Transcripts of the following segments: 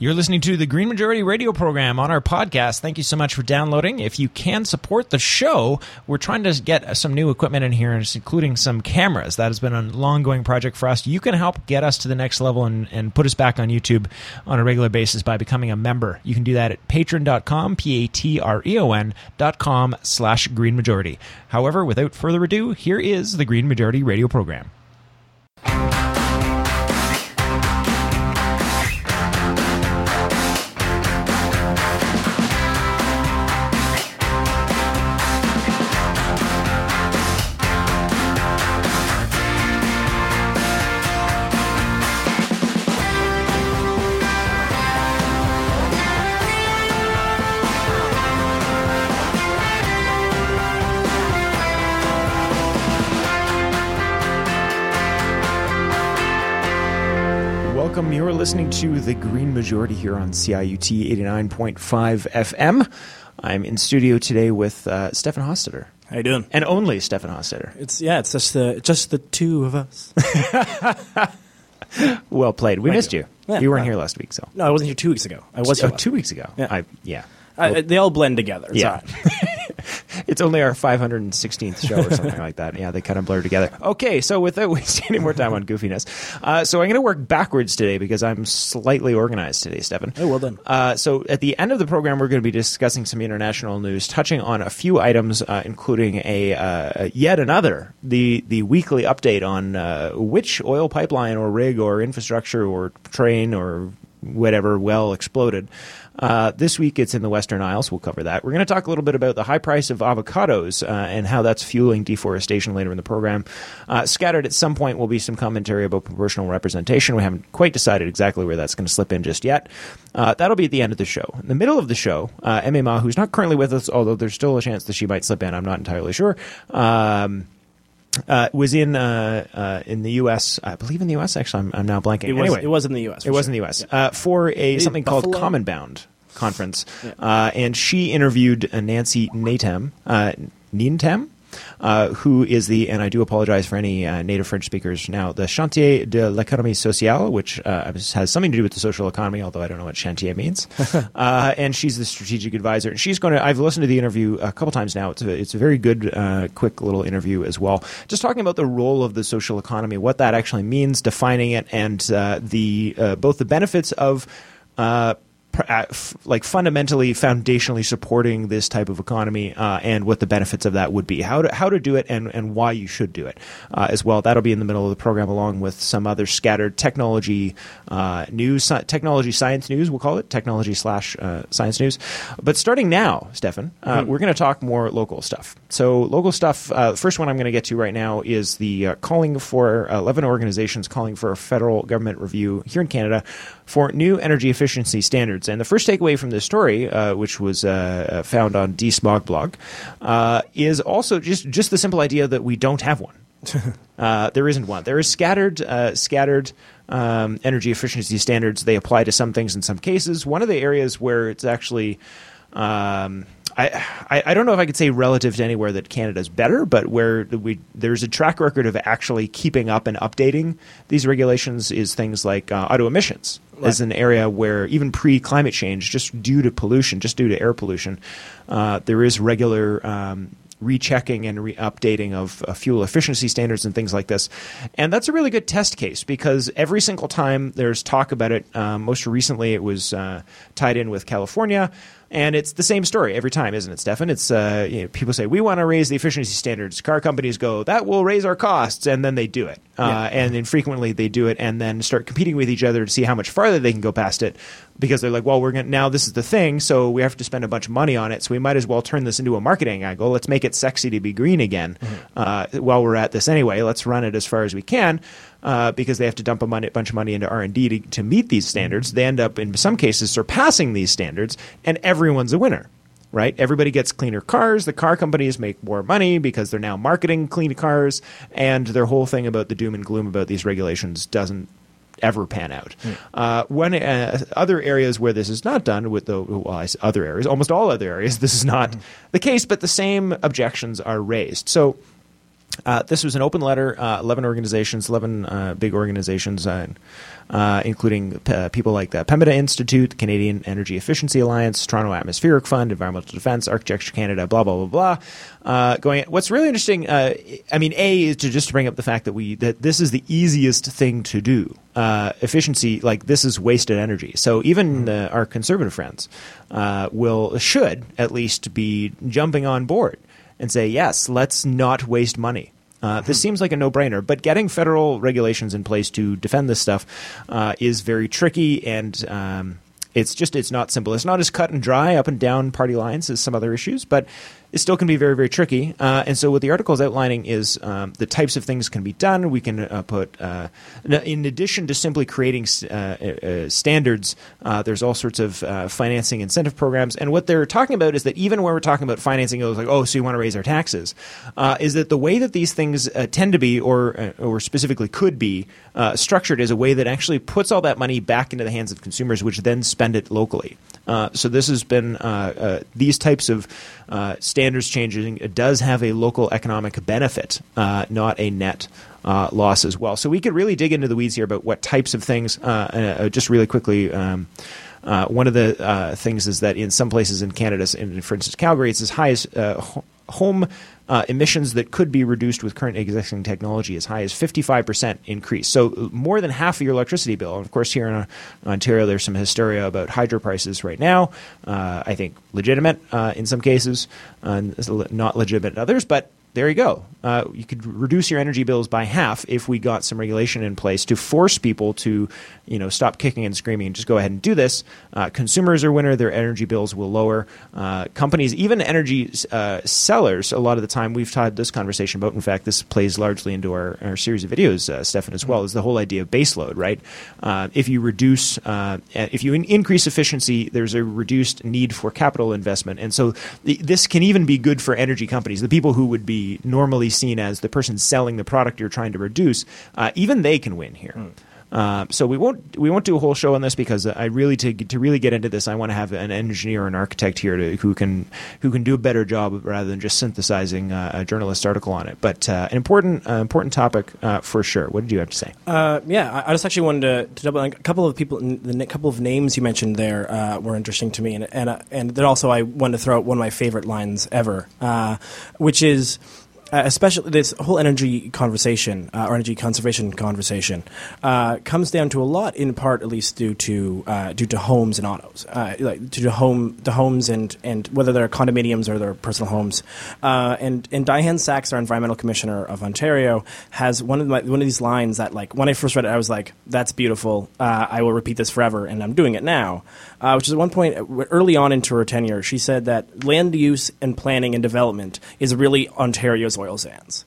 You're listening to the Green Majority radio program on our podcast. Thank you so much for downloading. If you can support the show, we're trying to get some new equipment in here, including some cameras. That has been a long going project for us. You can help get us to the next level and, and put us back on YouTube on a regular basis by becoming a member. You can do that at patreon.com, P A T R E O N dot com slash Green Majority. However, without further ado, here is the Green Majority radio program. Listening to the Green Majority here on CIUT 89.5 FM. I'm in studio today with uh, Stefan Hostetter. How you doing? And only Stefan Hostetter. It's yeah, it's just the just the two of us. Well played. We Thank missed you. you. Yeah, you weren't well. here last week, so. No, I wasn't here two weeks ago. I was here Oh, two weeks ago. Yeah. I, yeah. I, they all blend together. It's Yeah. It's only our 516th show or something like that. Yeah, they kind of blur together. Okay, so without wasting any more time on goofiness, uh, so I'm going to work backwards today because I'm slightly organized today, Stefan. Oh, well done. Uh, so at the end of the program, we're going to be discussing some international news, touching on a few items, uh, including a uh, yet another the the weekly update on uh, which oil pipeline or rig or infrastructure or train or whatever well exploded. Uh, this week it's in the Western Isles. We'll cover that. We're going to talk a little bit about the high price of avocados uh, and how that's fueling deforestation later in the program. Uh, scattered at some point will be some commentary about proportional representation. We haven't quite decided exactly where that's going to slip in just yet. Uh, that'll be at the end of the show. In the middle of the show, uh, Emma Ma, who's not currently with us, although there's still a chance that she might slip in, I'm not entirely sure. Um, uh, was in uh, uh, in the U.S. I believe in the U.S. Actually, I'm, I'm now blanking. It was anyway, it was in the U.S. it was in the U.S. Uh, for a something called Common Bound conference, uh, and she interviewed uh, Nancy Natem, uh, Nientem, uh, who is the and I do apologize for any uh, native French speakers now the Chantier de l'économie sociale, which uh, has something to do with the social economy, although I don't know what chantier means. uh, and she's the strategic advisor. And she's going to. I've listened to the interview a couple times now. It's a, it's a very good, uh, quick little interview as well. Just talking about the role of the social economy, what that actually means, defining it, and uh, the uh, both the benefits of. Uh, like fundamentally, foundationally supporting this type of economy, uh, and what the benefits of that would be, how to how to do it, and and why you should do it uh, as well. That'll be in the middle of the program, along with some other scattered technology uh, news, technology science news. We'll call it technology slash uh, science news. But starting now, Stefan, uh, we're going to talk more local stuff. So local stuff. Uh, the first one I'm going to get to right now is the uh, calling for uh, 11 organizations calling for a federal government review here in Canada for new energy efficiency standards. And the first takeaway from this story, uh, which was uh, uh, found on DeSmog blog, uh, is also just just the simple idea that we don't have one. uh, there isn't one. There is scattered uh, scattered um, energy efficiency standards. They apply to some things in some cases. One of the areas where it's actually um, I, I I don't know if I could say relative to anywhere that Canada's better, but where we there's a track record of actually keeping up and updating these regulations is things like uh, auto emissions is an area where even pre climate change, just due to pollution, just due to air pollution, uh, there is regular. Um, rechecking and re-updating of uh, fuel efficiency standards and things like this and that's a really good test case because every single time there's talk about it um, most recently it was uh, tied in with california and it's the same story every time, isn't it, Stefan? It's uh, you know, people say we want to raise the efficiency standards. Car companies go that will raise our costs, and then they do it. Uh, and then frequently they do it, and then start competing with each other to see how much farther they can go past it, because they're like, well, we're going now this is the thing, so we have to spend a bunch of money on it, so we might as well turn this into a marketing angle. Let's make it sexy to be green again. Uh, while we're at this anyway, let's run it as far as we can. Uh, because they have to dump a money, bunch of money into R and D to, to meet these standards, they end up in some cases surpassing these standards, and everyone's a winner right? Everybody gets cleaner cars. The car companies make more money because they're now marketing clean cars, and their whole thing about the doom and gloom about these regulations doesn't ever pan out. Uh, one uh, other areas where this is not done with the well, I other areas, almost all other areas, this is not the case, but the same objections are raised. So Uh, this was an open letter. Uh, Eleven organizations, eleven uh, big organizations, uh, uh, including uh, people like the Pembina Institute, the Canadian Energy Efficiency Alliance, Toronto Atmospheric Fund, Environmental Defence, Architecture Canada, blah blah blah blah. Uh, going. What's really interesting, uh, I mean, a is to just to bring up the fact that we that this is the easiest thing to do. Uh, efficiency, like this, is wasted energy. So even uh, our conservative friends uh, will should at least be jumping on board and say, yes, let's not waste money. Uh, this seems like a no-brainer, but getting federal regulations in place to defend this stuff uh, is very tricky, and um, it's just it's not simple. It's not as cut and dry up and down party lines as some other issues, but it still can be very very tricky. Uh, and so what the article is outlining is um, the types of things can be done. We can uh, put uh, in addition to simply creating uh, standards, uh, there's all sorts of uh, financing incentive programs. And what they're talking about is that even when we're talking about financing, it was like, oh, so you want to raise our taxes, is that the way that these things tend to be, or or specifically could be, structured is a way that actually puts all that money back into the hands of consumers, which then spend it locally. So this has been these types of uh, standards changing. Does have a local economic benefit, uh, not a net uh, loss as well. So we could really dig into the weeds here about what types of things. Uh, uh, just really quickly. Um, uh, one of the uh, things is that in some places in Canada, in, for instance, Calgary, it's as high as uh, ho- home uh, emissions that could be reduced with current existing technology as high as 55% increase. So more than half of your electricity bill. And of course, here in Ontario, there's some hysteria about hydro prices right now. Uh, I think legitimate uh, in some cases, not legitimate in others, but there you go. Uh, you could reduce your energy bills by half if we got some regulation in place to force people to, you know, stop kicking and screaming and just go ahead and do this. Uh, consumers are winner; their energy bills will lower. Uh, companies, even energy uh, sellers, a lot of the time we've had this conversation about. In fact, this plays largely into our, our series of videos, uh, Stefan, as well. Is the whole idea of baseload, right? Uh, if you reduce, uh, if you in- increase efficiency, there's a reduced need for capital investment, and so th- this can even be good for energy companies, the people who would be normally seen as the person selling the product you're trying to reduce, uh, even they can win here. Uh, so we won't we won't do a whole show on this because I really to to really get into this I want to have an engineer an architect here to, who can who can do a better job rather than just synthesizing uh, a journalist article on it. But uh, an important uh, important topic for sure. What did you have to say? Yeah, I, I just actually wanted to, to double. A couple of people, the couple of names you mentioned there were interesting to me, and and and then also I wanted to throw out one of my favorite lines ever, which is. Uh, especially this whole energy conversation uh, or energy conservation conversation uh, comes down to a lot, in part at least, due to uh, due to homes and autos, uh, like to home the homes and and whether they're condominiums or they're personal homes. Uh, and and Dianne Saxe, our environmental commissioner of Ontario, has one of my, one of these lines that like when I first read it, I was like, "That's beautiful. I will repeat this forever," and I'm doing it now. Uh, which is at one point early on into her tenure, she said that land use and planning and development is really Ontario's oil sands.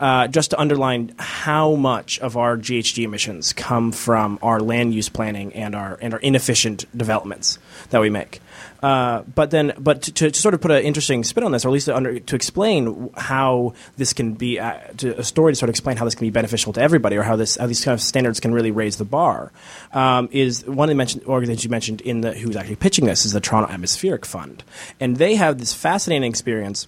Uh, just to underline how much of our GHG emissions come from our land use planning and our and our inefficient developments that we make. Uh, but then, but to, to sort of put an interesting spin on this, or at least to, under, to explain how this can be uh, to a story to sort of explain how this can be beneficial to everybody, or how this how these kind of standards can really raise the bar, um, is one of the mentioned organizations you mentioned in the who's actually pitching this is the Toronto Atmospheric Fund, and they have this fascinating experience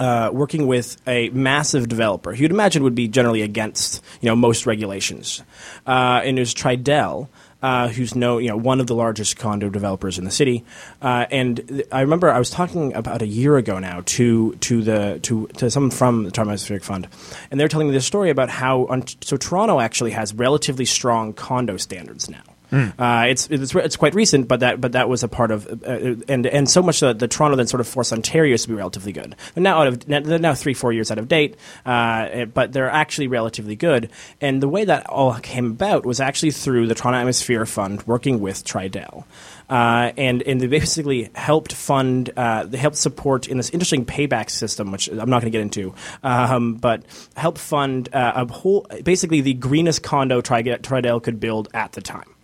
uh, working with a massive developer who you'd imagine would be generally against you know most regulations, uh, and was Tridel. Uh, who's no, you know, one of the largest condo developers in the city, uh, and th- I remember I was talking about a year ago now to to the to to someone from the Atmospheric Fund, and they're telling me this story about how on, so Toronto actually has relatively strong condo standards now. Uh, it's, it's it's quite recent, but that but that was a part of uh, and and so much that the Toronto then sort of forced Ontario to be relatively good. They're now out of they're now three four years out of date, uh, but they're actually relatively good. And the way that all came about was actually through the Toronto Atmosphere Fund working with Tridel. Uh, and and they basically helped fund, uh, they helped support in this interesting payback system, which I'm not going to get into, um, but helped fund uh, a whole, basically the greenest condo Tri- Tridel could build at the time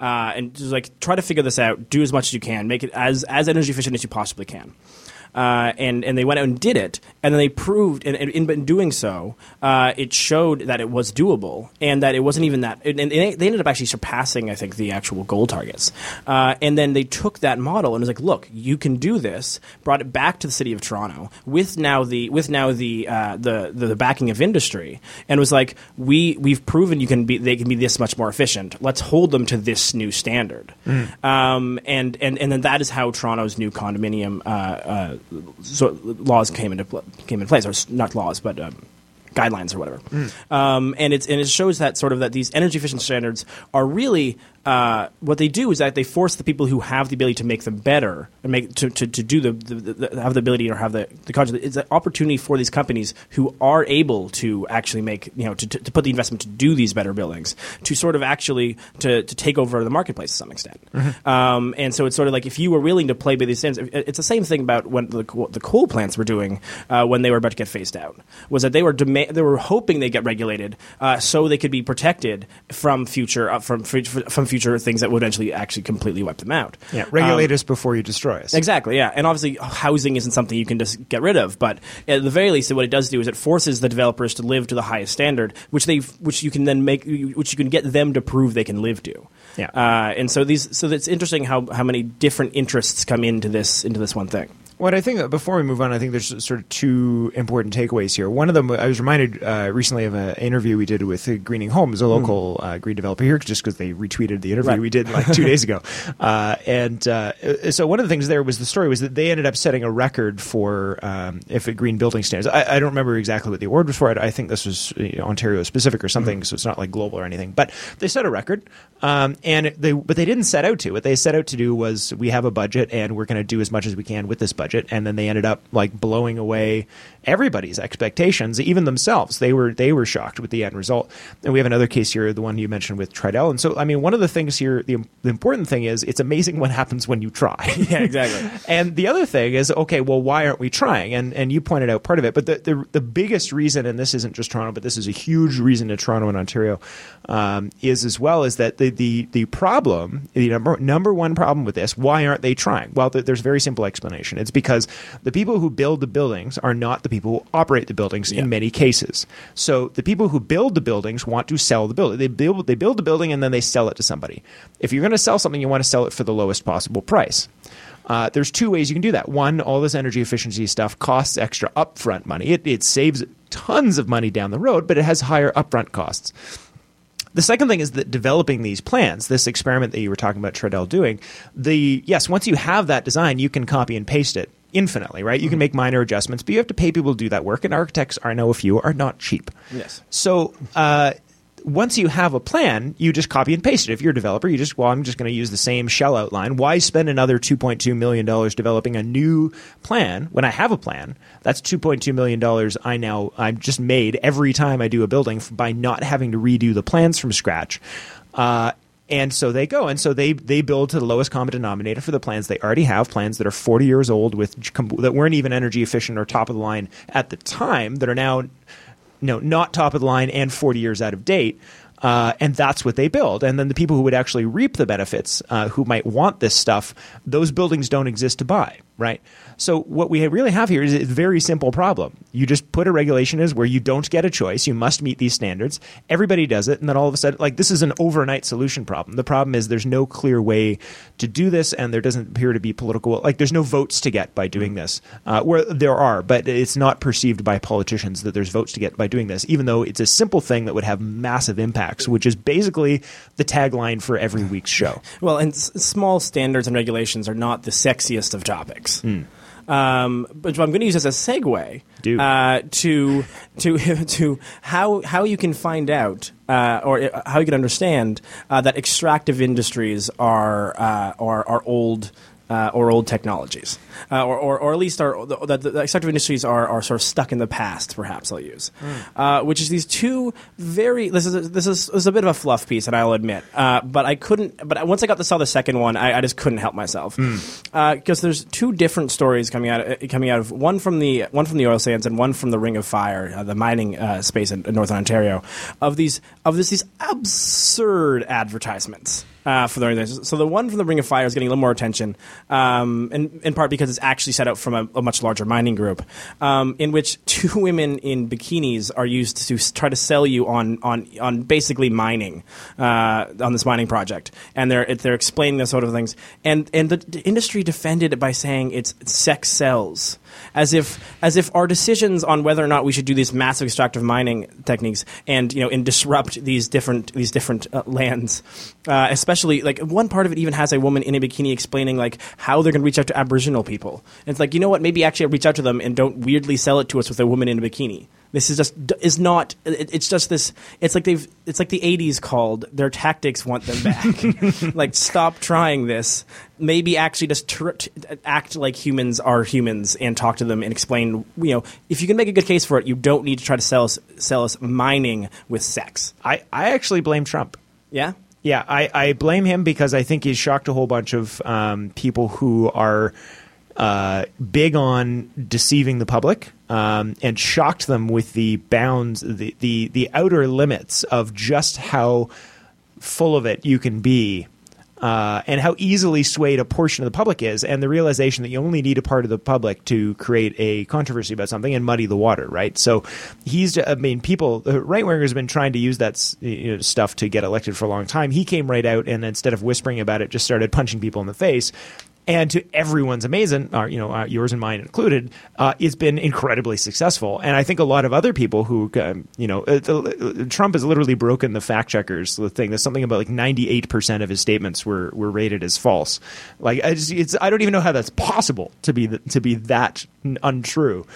uh, and just like try to figure this out. Do as much as you can. Make it as as energy efficient as you possibly can. uh, and and they went out and did it, and then they proved, and, and in doing so, uh, it showed that it was doable, and that it wasn't even that. And, and they ended up actually surpassing, I think, the actual goal targets. Uh, and then they took that model and was like, look, you can do this. Brought it back to the city of Toronto with now the with now the uh, the, the the backing of industry, and was like, we we've proven you can be they can be this much more efficient. Let's hold them to this new standard. Mm. Um, and and and then that is how Toronto's new condominium uh, uh, so laws came into pl- came in place, or not laws, but um, guidelines or whatever. Mm. Um, and it's and it shows that sort of that these energy efficient standards are really uh, what they do is that they force the people who have the ability to make them better and make to, to, to do the, the, the, have the ability or have the the concept. It's an opportunity for these companies who are able to actually make you know to, to, to, put the investment to do these better buildings to sort of actually to, to take over the marketplace to some extent. Mm-hmm. Um, and so it's sort of like if you were willing to play by these standards, it's the same thing about when the, the coal plants were doing uh, when they were about to get phased out was that they were dema- they were hoping they get regulated uh, so they could be protected from future uh, from from future future things that would eventually actually completely wipe them out. Yeah, regulate um, us before you destroy us. Exactly. Yeah, and obviously housing isn't something you can just get rid of, but at the very least, what it does do is it forces the developers to live to the highest standard, which they which you can then make, which you can get them to prove they can live to. Yeah. Uh, and so these, so it's interesting how how many different interests come into this into this one thing. What I think before we move on, I think there's sort of two important takeaways here. One of them, I was reminded uh, recently of an interview we did with uh, Greening Homes, a hmm. local mm. uh, green developer here, just because they retweeted the interview right. we did like two days ago. Uh, and uh, so one of the things there was the story was that they ended up setting a record for um, if a green building standards. I, I, don't remember exactly what the award was for. I, I think this was you know, Ontario specific or something, mm. so it's not like global or anything. But they set a record, um, and they but they didn't set out to. What they set out to do was we have a budget and we're going to do as much as we can with this budget, and then they ended up like blowing away everybody's expectations, even themselves. They were they were shocked with the end result. And we have another case here, the one you mentioned with Tridel. And so, I mean, one of the things here, the, the important thing is it's amazing what happens when you try. yeah, exactly. and the other thing is, okay, well, why aren't we trying? And and you pointed out part of it, but the the, the biggest reason, and this isn't just Toronto, but this is a huge reason in Toronto and Ontario, um, is as well is that the the the problem, the number number one problem with this, why aren't they trying? Well, there's a very simple explanation. It's because the people who build the buildings are not the people who operate the buildings yeah. in many cases. So the people who build the buildings want to sell the building. They build they build the building and then they sell it to somebody. If you're going to sell something, you want to sell it for the lowest possible price. Uh, there's two ways you can do that. One, all this energy efficiency stuff costs extra upfront money. It, it saves tons of money down the road, but it has higher upfront costs. The second thing is that developing these plans, this experiment that you were talking about Tridel doing, the yes, once you have that design, you can copy and paste it infinitely, right? You mm-hmm. can make minor adjustments, but you have to pay people to do that work, and architects, I know a few, are not cheap. Yes. So uh, once you have a plan, you just copy and paste it. If you're a developer, you just, well, I'm just going to use the same shell outline. Why spend another $2.2 million developing a new plan when I have a plan? That's $2.2 million I now, I've just made every time I do a building by not having to redo the plans from scratch. Uh, and so they go, and so they they build to the lowest common denominator for the plans they already have, plans that are 40 years old with that weren't even energy efficient or top of the line at the time, that are now no, not top of the line and 40 years out of date. Uh, and that's what they build. And then the people who would actually reap the benefits, uh, who might want this stuff, those buildings don't exist to buy, right? So what we really have here is a very simple problem. You just put a regulation is where you don't get a choice. You must meet these standards. Everybody does it, and then all of a sudden, like this is an overnight solution problem. The problem is there's no clear way to do this, and there doesn't appear to be political like there's no votes to get by doing this. Uh, where there are, but it's not perceived by politicians that there's votes to get by doing this, even though it's a simple thing that would have massive impacts, which is basically the tagline for every week's show. Well, and s- small standards and regulations are not the sexiest of topics. Mm. Um, but I'm going to use as a segue uh, to to to how how you can find out uh, or uh, how you can understand uh, that extractive industries are uh, are, are old uh, or old technologies, uh, or, or, or, at least are, the, the, the extractive industries are, are sort of stuck in the past. Perhaps I'll use, mm. uh, which is these two very. This is a, this is, this is a bit of a fluff piece, and I'll admit. Uh, but I couldn't. But once I got to saw the second one, I, I just couldn't help myself because mm. there's two different stories coming out uh, coming out of one from the one from the oil sands and one from the Ring of Fire, uh, the mining space in, in Northern Ontario, of these of this these absurd advertisements uh, for the so the one from the Ring of Fire is getting a little more attention, um, in, in part because it's actually set out from a, a much larger mining group, um, in which two women in bikinis are used to try to sell you on on on basically mining uh, on this mining project, and they're they're explaining those sort of things, and and the, the industry defended it by saying it's sex sells as if as if our decisions on whether or not we should do these massive extractive mining techniques and you know and disrupt these different these different uh, lands, uh, especially like one part of it even has a woman in a bikini explaining like how they're going to reach out to Aboriginal people. And it's like you know what, maybe actually reach out to them and don't weirdly sell it to us with a woman in a bikini. This is just is not. it's just this. It's like they've. It's like the '80s called. Their tactics want them back. like stop trying this. Maybe actually just tr- act like humans are humans and talk to them and explain. You know, if you can make a good case for it, you don't need to try to sell us sell us mining with sex. I I actually blame Trump. Yeah. Yeah, I, I blame him because I think he's shocked a whole bunch of um, people who are uh, big on deceiving the public um, and shocked them with the bounds, the, the, the outer limits of just how full of it you can be. Uh, and how easily swayed a portion of the public is, and the realization that you only need a part of the public to create a controversy about something and muddy the water, right? So he's, I mean, people, right wingers have been trying to use that you know, stuff to get elected for a long time. He came right out and instead of whispering about it, just started punching people in the face and to everyone's amazement, uh, you know, uh, yours and mine included, uh, it's been incredibly successful. And I think a lot of other people who, um, you know, uh, uh, Trump has literally broken the fact checkers the thing. There's something about like 98 percent of his statements were were rated as false. Like I just, it's I don't even know how that's possible to be to be that untrue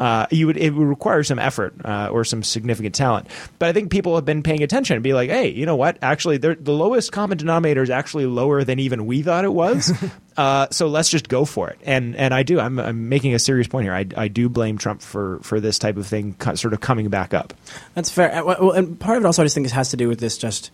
uh, you would it would require some effort uh, or some significant talent. But I think people have been paying attention and be like, hey, you know what? Actually, the lowest common denominator is actually lower than even we thought it was. uh, so let's just go for it. And and I do. I'm, I'm making a serious point here. I, I do blame Trump for for this type of thing sort of coming back up. That's fair. Uh, well, and part of it also I just think it has to do with this just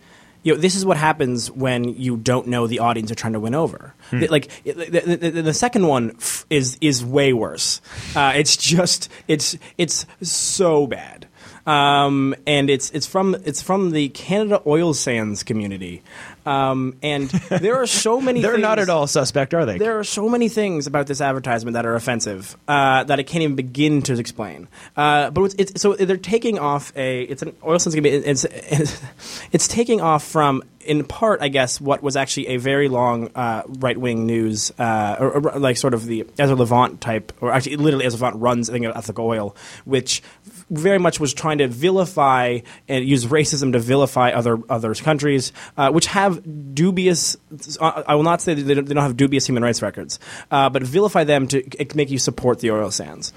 you know, this is what happens when you don't know the audience you're trying to win over. Hmm. The, like the, the, the, second one f- is is way worse. Uh, it's just it's it's so bad. Um, and it's it's from it's from the Canada oil sands community. Um, and there are so many. They're things, not at all suspect, are they? There are so many things about this advertisement that are offensive uh, that I can't even begin to explain. Uh, but it's, it's, so they're taking off a. It's an oil sands. It's, it's, it's taking off from in part, I guess, what was actually a very long uh, right wing news, uh, or, or, like sort of the Ezra Levant type, or actually literally Ezra Levant runs I think ethical oil, which very much was trying to vilify and use racism to vilify other other countries, uh, which have dubious. I will not say that they don't, they don't have dubious human rights records, uh, but vilify them to make you support the oil sands.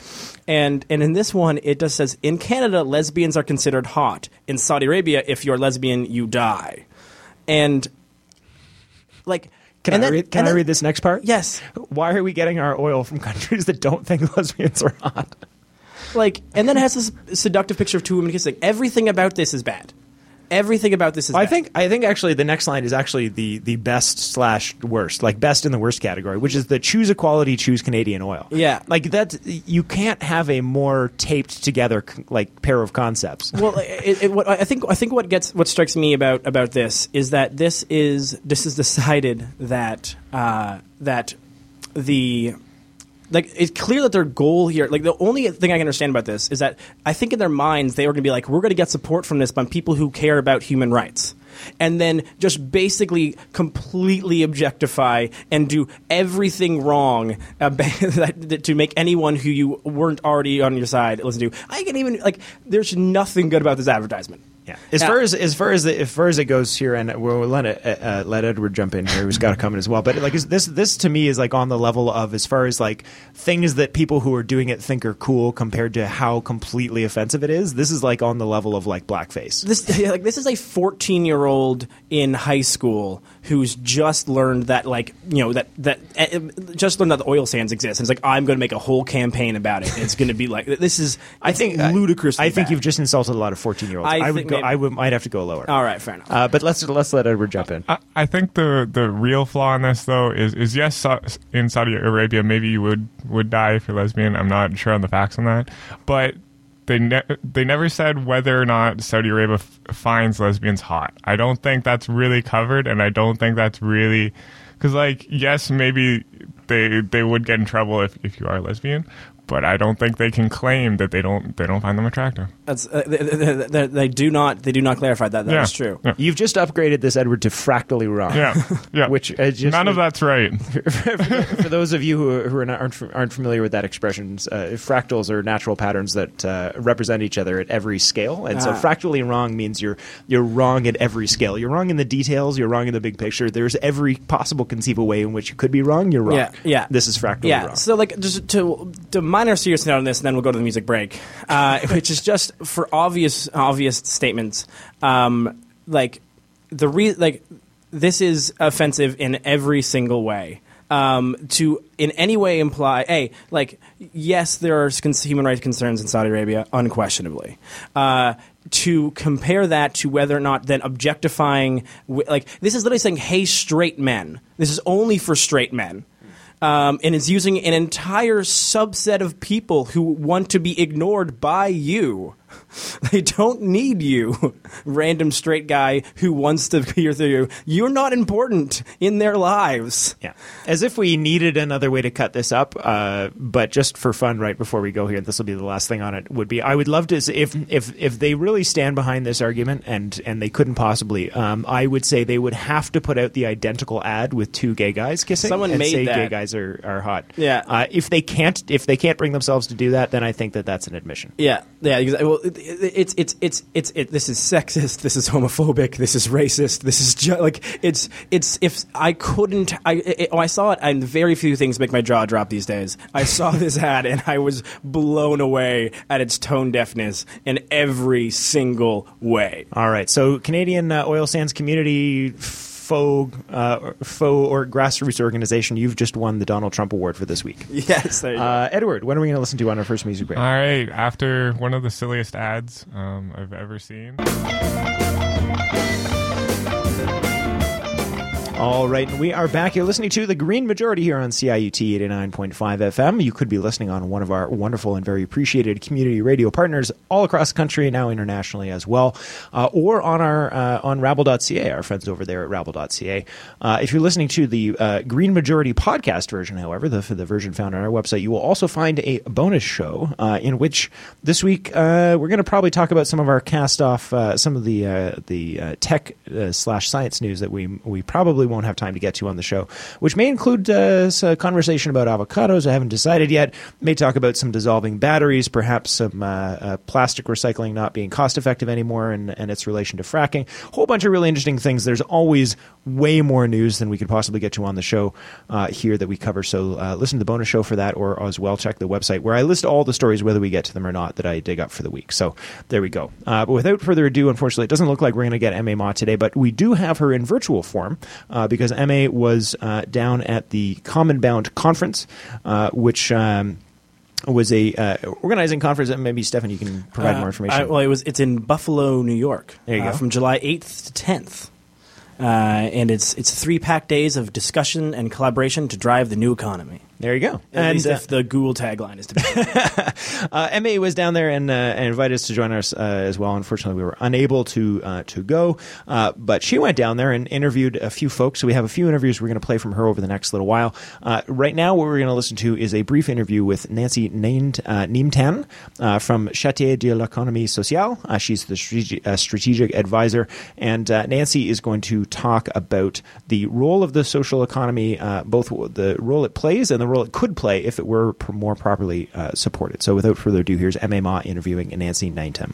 And and in this one, it just says in Canada, lesbians are considered hot. In Saudi Arabia, if you're lesbian, you die. And like. Can, I, then, read, can I read this next part? Yes. Why are we getting our oil from countries that don't think lesbians are hot? Like, and then it has this seductive picture of two women kissing. Everything about this is bad. Everything about this is. Well, I think I think actually the next line is actually the the best slash worst, like best in the worst category, which is the choose equality, choose Canadian oil. Yeah, like that. You can't have a more taped together like pair of concepts. Well, it, it, what, I think I think what gets what strikes me about about this is that this is this is decided that uh, that the like it's clear that their goal here like the only thing i can understand about this is that i think in their minds they were going to be like we're going to get support from this by people who care about human rights and then just basically completely objectify and do everything wrong uh, to make anyone who you weren't already on your side listen to. I can even like. There's nothing good about this advertisement. Yeah. As far as as far as the, as far as it goes here, and we'll let it, uh, uh, let Edward jump in here, He's got to come in as well. But like this this to me is like on the level of as far as like things that people who are doing it think are cool compared to how completely offensive it is. This is like on the level of like blackface. This like this is a 14 year old in high school who's just learned that like you know that that uh, just learned that the oil sands exist. And it's like I'm going to make a whole campaign about it. It's going to be like this is I think ludicrous. I think bad. you've just insulted a lot of 14 year olds. I, I would go I would, might have to go lower. All right, fair enough. Uh, but let's let's let Edward jump in. I, I, think the the real flaw in this though is is yes in Saudi Arabia maybe you would would die if you're lesbian. I'm not sure on the facts on that, but they ne- they never said whether or not Saudi Arabia f- finds lesbians hot. I don't think that's really covered, and I don't think that's really because like yes, maybe they they would get in trouble if if you are lesbian, but I don't think they can claim that they don't they don't find them attractive. That's, uh, they, they, they, they do not they do not clarify that. That is Yeah. true. Yeah. You've just upgraded this, Edward, to fractally wrong. Yeah, yeah. Which uh, just, none of that's right. for those of you who, are- who are not, aren't, aren't familiar with that expression, uh, fractals are natural patterns that uh, represent each other at every scale, and so Ah. fractally wrong means you're you're wrong at every scale. You're wrong in the details. You're wrong in the big picture. There's every possible conceivable way in which you could be wrong. You're wrong. Yeah, yeah. This is fractally Yeah, wrong. so like just to to minor serious note on this, and then we'll go to the music break, uh, which is just for obvious obvious statements. Um, like the re- like this is offensive in every single way. Um, to in any way imply, a like yes, there are human rights concerns in Saudi Arabia, unquestionably. Uh, to compare that to whether or not then objectifying, like this is literally saying, "Hey, straight men." This is only for straight men um, and is using an entire subset of people who want to be ignored by you. They don't need you, random straight guy who wants to peer through you. You're not important in their lives. Yeah, as if we needed another way to cut this up. Uh, but just for fun, right before we go here, this will be the last thing on it. Would be I would love to see if if if they really stand behind this argument, and and they couldn't possibly. Um, I would say they would have to put out the identical ad with two gay guys kissing. Someone and made say that. gay guys are, are hot. Yeah. Uh, if they can't if they can't bring themselves to do that, then I think that that's an admission. Yeah, yeah. exa- Well, it, it, it's it's it's it's it, this is sexist. This is homophobic. This is racist. This is ju- like it's it's if I couldn't I it, oh, I saw it and very few things make my jaw drop these days. I saw this ad and I was blown away at its tone deafness in every single way. All right. So Canadian uh, oil sands community faux uh, faux or grassroots organization, you've just won the Donald Trump Award for this week. Yes, there you. Uh, Edward, what are we going to listen to on our first music break? All right, after one of the silliest ads um, I've ever seen. All right, we are back. You're listening to the Green Majority here on CIUT 89.5 FM. You could be listening on one of our wonderful and very appreciated community radio partners all across the country, now internationally as well, uh, or on our uh, on Rabble.ca, our friends over there at Rabble.ca. Uh, if you're listening to the uh, Green Majority podcast version, however, the the version found on our website, you will also find a bonus show uh, in which this week uh, we're going to probably talk about some of our cast off, some of the the tech slash science news that we we probably won't have time to get to on the show, which may include uh, a conversation about avocados. I haven't decided yet. May talk about some dissolving batteries, perhaps some uh, uh, plastic recycling not being cost effective anymore, and, and its relation to fracking. Whole bunch of really interesting things. There's always way more news than we could possibly get to on the show uh, here that we cover. So uh, listen to the bonus show for that, or as well check the website where I list all the stories, whether we get to them or not, that I dig up for the week. So there we go. Uh, but without further ado, unfortunately, it doesn't look like we're going to get Emma Ma today, but we do have her in virtual form uh, because MA was uh, down at the Common Bound conference, uh, which. Um, was a uh, organizing conference maybe Stefan you can provide Uh, more information. I- well, it was. It's in Buffalo, New York. There you go. From July eighth to tenth, uh, and it's it's three packed days of discussion and collaboration to drive the new economy. There you go. At least uh, if the Google tagline is to be. Uh, MA was down there and, uh, and invited us to join us uh, as well. Unfortunately, we were unable to uh, to go, uh, but she went down there and interviewed a few folks. So we have a few interviews we're going to play from her over the next little while. Uh, right now, what we're going to listen to is a brief interview with Nancy uh, uh, from Chantier de l'Économie Sociale. Uh, she's the strategic, uh, strategic advisor, and uh, Nancy is going to talk about the role of the social economy, uh, both the role it plays and the role it could play if it were more properly uh, supported. So, without further ado, here's Emma Ma interviewing Nancy Ninetem.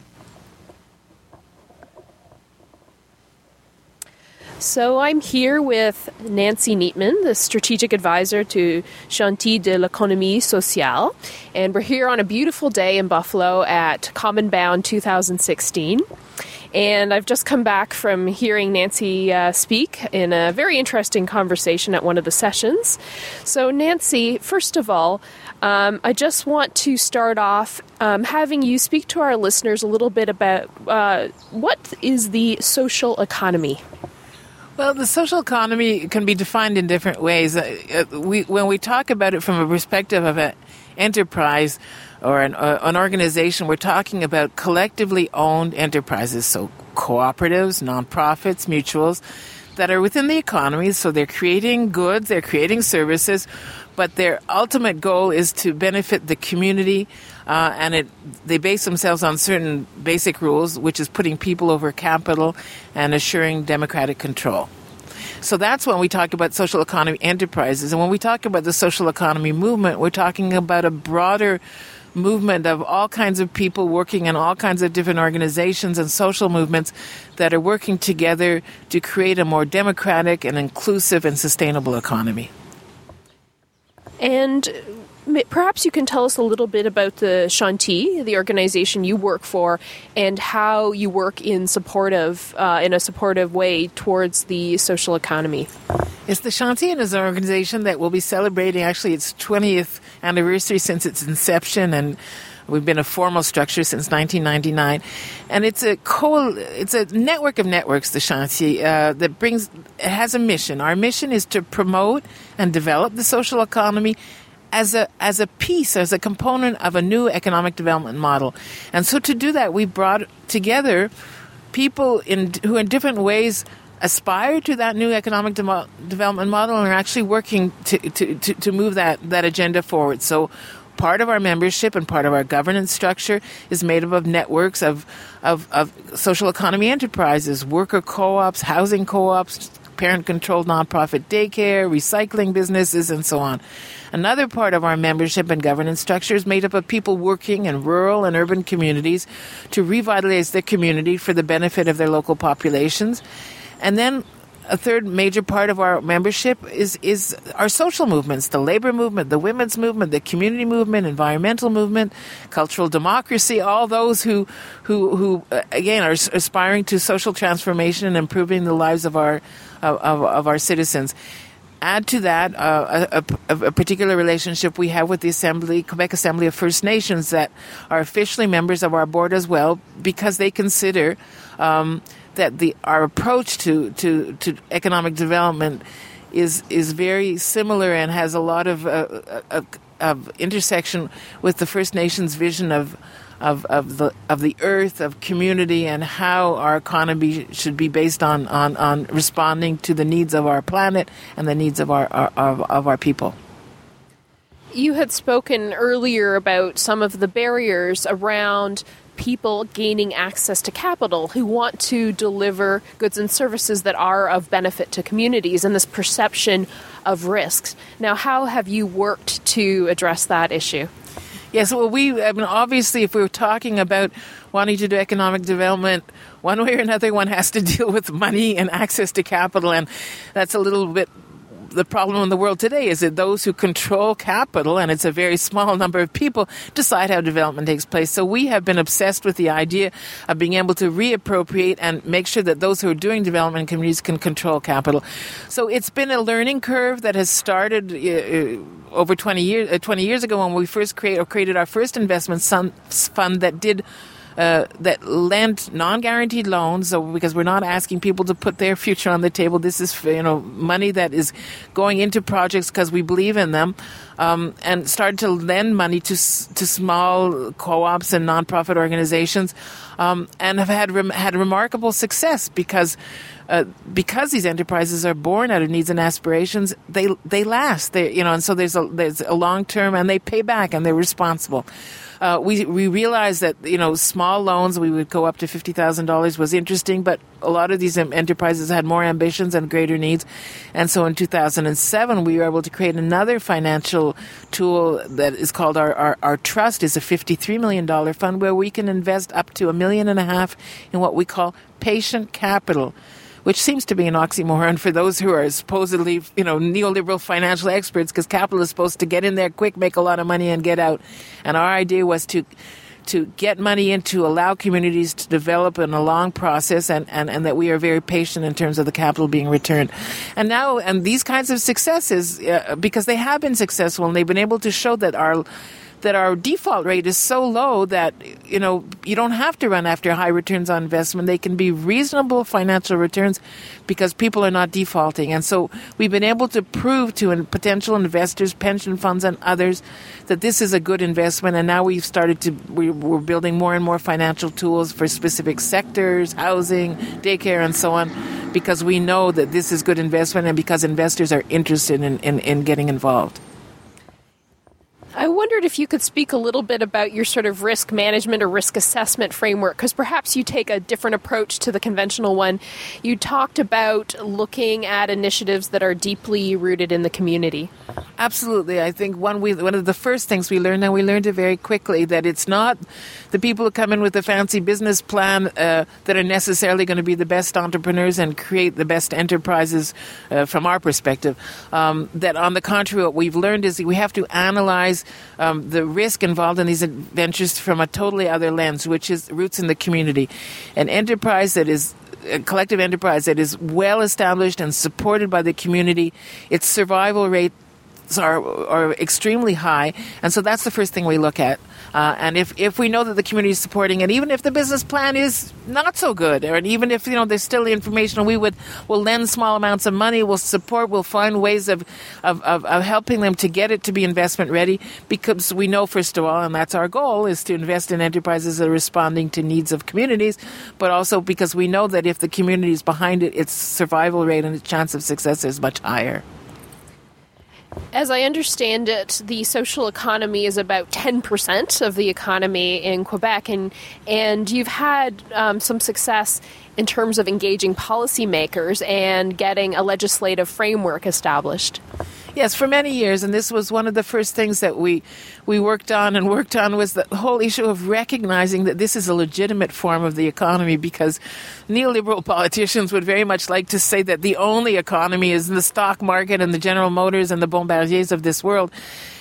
So I'm here with Nancy Neamtan, the strategic advisor to Chantier de l'Économie Sociale, and we're here on a beautiful day in Buffalo at Common Bound 2016. And I've just come back from hearing Nancy uh, speak in a very interesting conversation at one of the sessions. So, Nancy, first of all, um, I just want to start off um, having you speak to our listeners a little bit about uh, what is the social economy. Well, the social economy can be defined in different ways. Uh, we, when we talk about it from a perspective of an enterprise or an, uh, an organization, we're talking about collectively owned enterprises, so cooperatives, nonprofits, mutuals that are within the economy. So they're creating goods, they're creating services, but their ultimate goal is to benefit the community. Uh, and it, they base themselves on certain basic rules, which is putting people over capital and assuring democratic control. So that's when we talk about social economy enterprises. And when we talk about the social economy movement, we're talking about a broader movement of all kinds of people working in all kinds of different organizations and social movements that are working together to create a more democratic and inclusive and sustainable economy. And perhaps you can tell us a little bit about the Chantier, the organization you work for, and how you work in supportive, uh, in a supportive way towards the social economy. Yes, the Chantier is an organization that will be celebrating actually its 20th anniversary since its inception, and we've been a formal structure since 1999. And it's a co- it's a network of networks, the Chantier, uh, that brings it has a mission. Our mission is to promote and develop the social economy as a as a piece, as a component of a new economic development model. And so to do that, we brought together people in who in different ways aspire to that new economic de- development model and are actually working to, to, to, to move that, that agenda forward. So part of our membership and part of our governance structure is made up of networks of, of, of social economy enterprises, worker co-ops, housing co-ops, parent-controlled nonprofit daycare, recycling businesses, and so on. Another part of our membership and governance structure is made up of people working in rural and urban communities to revitalize their community for the benefit of their local populations. And then a third major part of our membership is is our social movements the labor movement the women's movement the community movement environmental movement cultural democracy all those who who who uh, again are aspiring to social transformation and improving the lives of our of, of, of our citizens add to that uh, a, a, a, particular relationship we have with the Assembly, Quebec Assembly of First Nations, that are officially members of our board as well, because they consider um, that the our approach to, to, to economic development is is very similar and has a lot of, uh, of, of intersection with the First Nations vision of of, of the of the earth, of community, and how our economy should be based on, on, on responding to the needs of our planet and the needs of our, our of, of our people. You had spoken earlier about some of the barriers around people gaining access to capital who want to deliver goods and services that are of benefit to communities and this perception of risks. Now, how have you worked to address that issue? Yes, well, we, I mean, obviously, if we are talking about wanting to do economic development, one way or another, one has to deal with money and access to capital, and that's a little bit the problem in the world today is that those who control capital, and it's a very small number of people, decide how development takes place. So we have been obsessed with the idea of being able to reappropriate and make sure that those who are doing development in communities can control capital. So it's been a learning curve that has started. Uh, over 20 years, uh, 20 years ago, when we first create, created our first investment fund that did uh, that lent non-guaranteed loans. Because we're not asking people to put their future on the table, this is you know money that is going into projects because we believe in them, um, and started to lend money to to small co-ops and nonprofit organizations, um, and have had had remarkable success because. Uh, because these enterprises are born out of needs and aspirations, they they last. They you know, and so there's a there's a long term, and they pay back, and they're responsible uh, we we realized that you know small loans we would go up to fifty thousand dollars was interesting, but a lot of these enterprises had more ambitions and greater needs, and so in 2007 we were able to create another financial tool that is called our our, our trust. Is a 53 million dollar fund where we can invest up to a million and a half in what we call patient capital which seems to be an oxymoron for those who are supposedly, you know, neoliberal financial experts, because capital is supposed to get in there quick, make a lot of money, and get out. And our idea was to to get money in to allow communities to develop in a long process and, and, and that we are very patient in terms of the capital being returned. And now, and these kinds of successes, uh, because they have been successful and they've been able to show that our that our default rate is so low that you know you don't have to run after high returns on investment. They can be reasonable financial returns because people are not defaulting. And so we've been able to prove to potential investors, pension funds, and others that this is a good investment. And now we've started to we, we're building more and more financial tools for specific sectors, housing, daycare, and so on, because we know that this is good investment and because investors are interested in, in, in getting involved. I wondered if you could speak a little bit about your sort of risk management or risk assessment framework, because perhaps you take a different approach to the conventional one. You talked about looking at initiatives that are deeply rooted in the community. Absolutely. I think one we one of the first things we learned, and we learned it very quickly, that it's not the people who come in with a fancy business plan uh, that are necessarily going to be the best entrepreneurs and create the best enterprises uh, from our perspective. Um, that on the contrary, what we've learned is that we have to analyze um, the risk involved in these ventures from a totally other lens, which is roots in the community. An enterprise that is a collective enterprise that is well established and supported by the community, its survival rates are, are extremely high, and so that's the first thing we look at. Uh, and if, if we know that the community is supporting it, even if the business plan is not so good, or even if you know there's still the information, we would will lend small amounts of money, we'll support, we'll find ways of, of, of, of helping them to get it to be investment ready, because we know first of all, and that's our goal, is to invest in enterprises that are responding to needs of communities, but also because we know that if the community is behind it, its survival rate and its chance of success is much higher. As I understand it, the social economy is about 10% of the economy in Quebec, and, and you've had um, some success in terms of engaging policymakers and getting a legislative framework established. Yes, for many years, and this was one of the first things that we we worked on and worked on was the whole issue of recognizing that this is a legitimate form of the economy because neoliberal politicians would very much like to say that the only economy is the stock market and the General Motors and the Bombardiers of this world.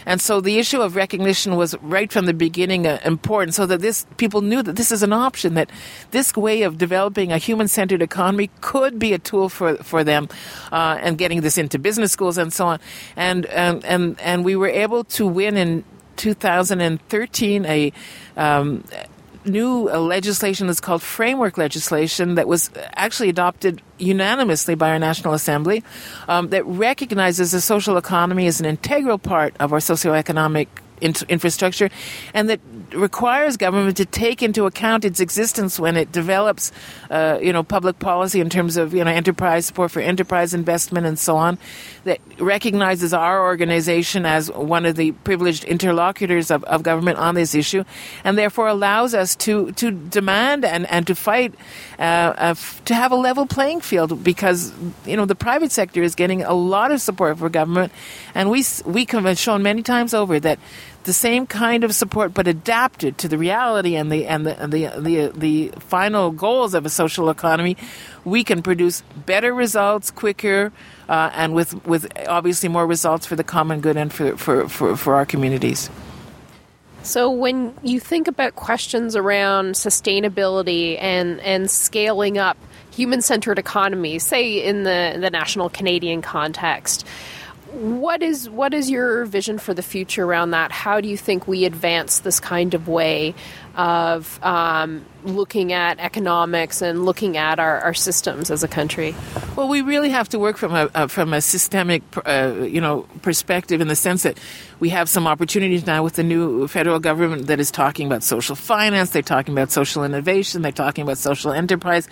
And so the issue of recognition was right from the beginning uh, important so that this people knew that this is an option, that this way of developing a human centered economy could be a tool for, for them uh, and getting this into business schools and so on. And, and, and, and we were able to win in 2013 a um, new legislation that's called framework legislation that was actually adopted unanimously by our National Assembly um, that recognizes the social economy as an integral part of our socioeconomic infrastructure and that requires government to take into account its existence when it develops, uh, you know, public policy in terms of you know enterprise support for enterprise investment and so on. That recognizes our organization as one of the privileged interlocutors of, of government on this issue, and therefore allows us to to demand and and to fight uh, uh, to have a level playing field because you know the private sector is getting a lot of support for government, and we we have shown many times over that the same kind of support, but adapted to the reality and the and the and the, the the final goals of a social economy, we can produce better results quicker, uh, and with with obviously more results for the common good and for for, for, for our communities. So when you think about questions around sustainability and and scaling up human-centered economies, say in the the national Canadian context, what is what is your vision for the future around that? How do you think we advance this kind of way of um, looking at economics and looking at our, our systems as a country? Well, we really have to work from a, a from a systemic, uh, you know, perspective in the sense that we have some opportunities now with the new federal government that is talking about social finance. They're talking about social innovation. They're talking about social enterprise.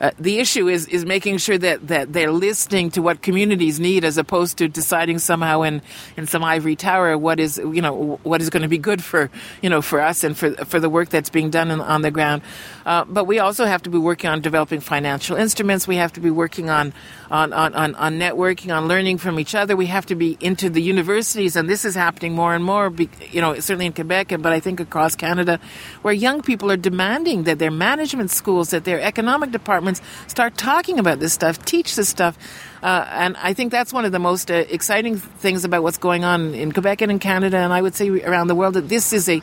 Uh, the issue is is making sure that, that they're listening to what communities need as opposed to deciding somehow in, in some ivory tower what is you know what is going to be good for you know for us and for for the work that's being done in, on the ground. Uh, but we also have to be working on developing financial instruments. We have to be working on on, on, on, on networking, on learning from each other. We have to be into the universities, and this is happening more and more. You know, certainly in Quebec, but I think across Canada, where young people are demanding that their management schools, that their economic departments start talking about this stuff, teach this stuff. Uh, and I think that's one of the most uh, exciting things about what's going on in Quebec and in Canada, and I would say around the world, that this is a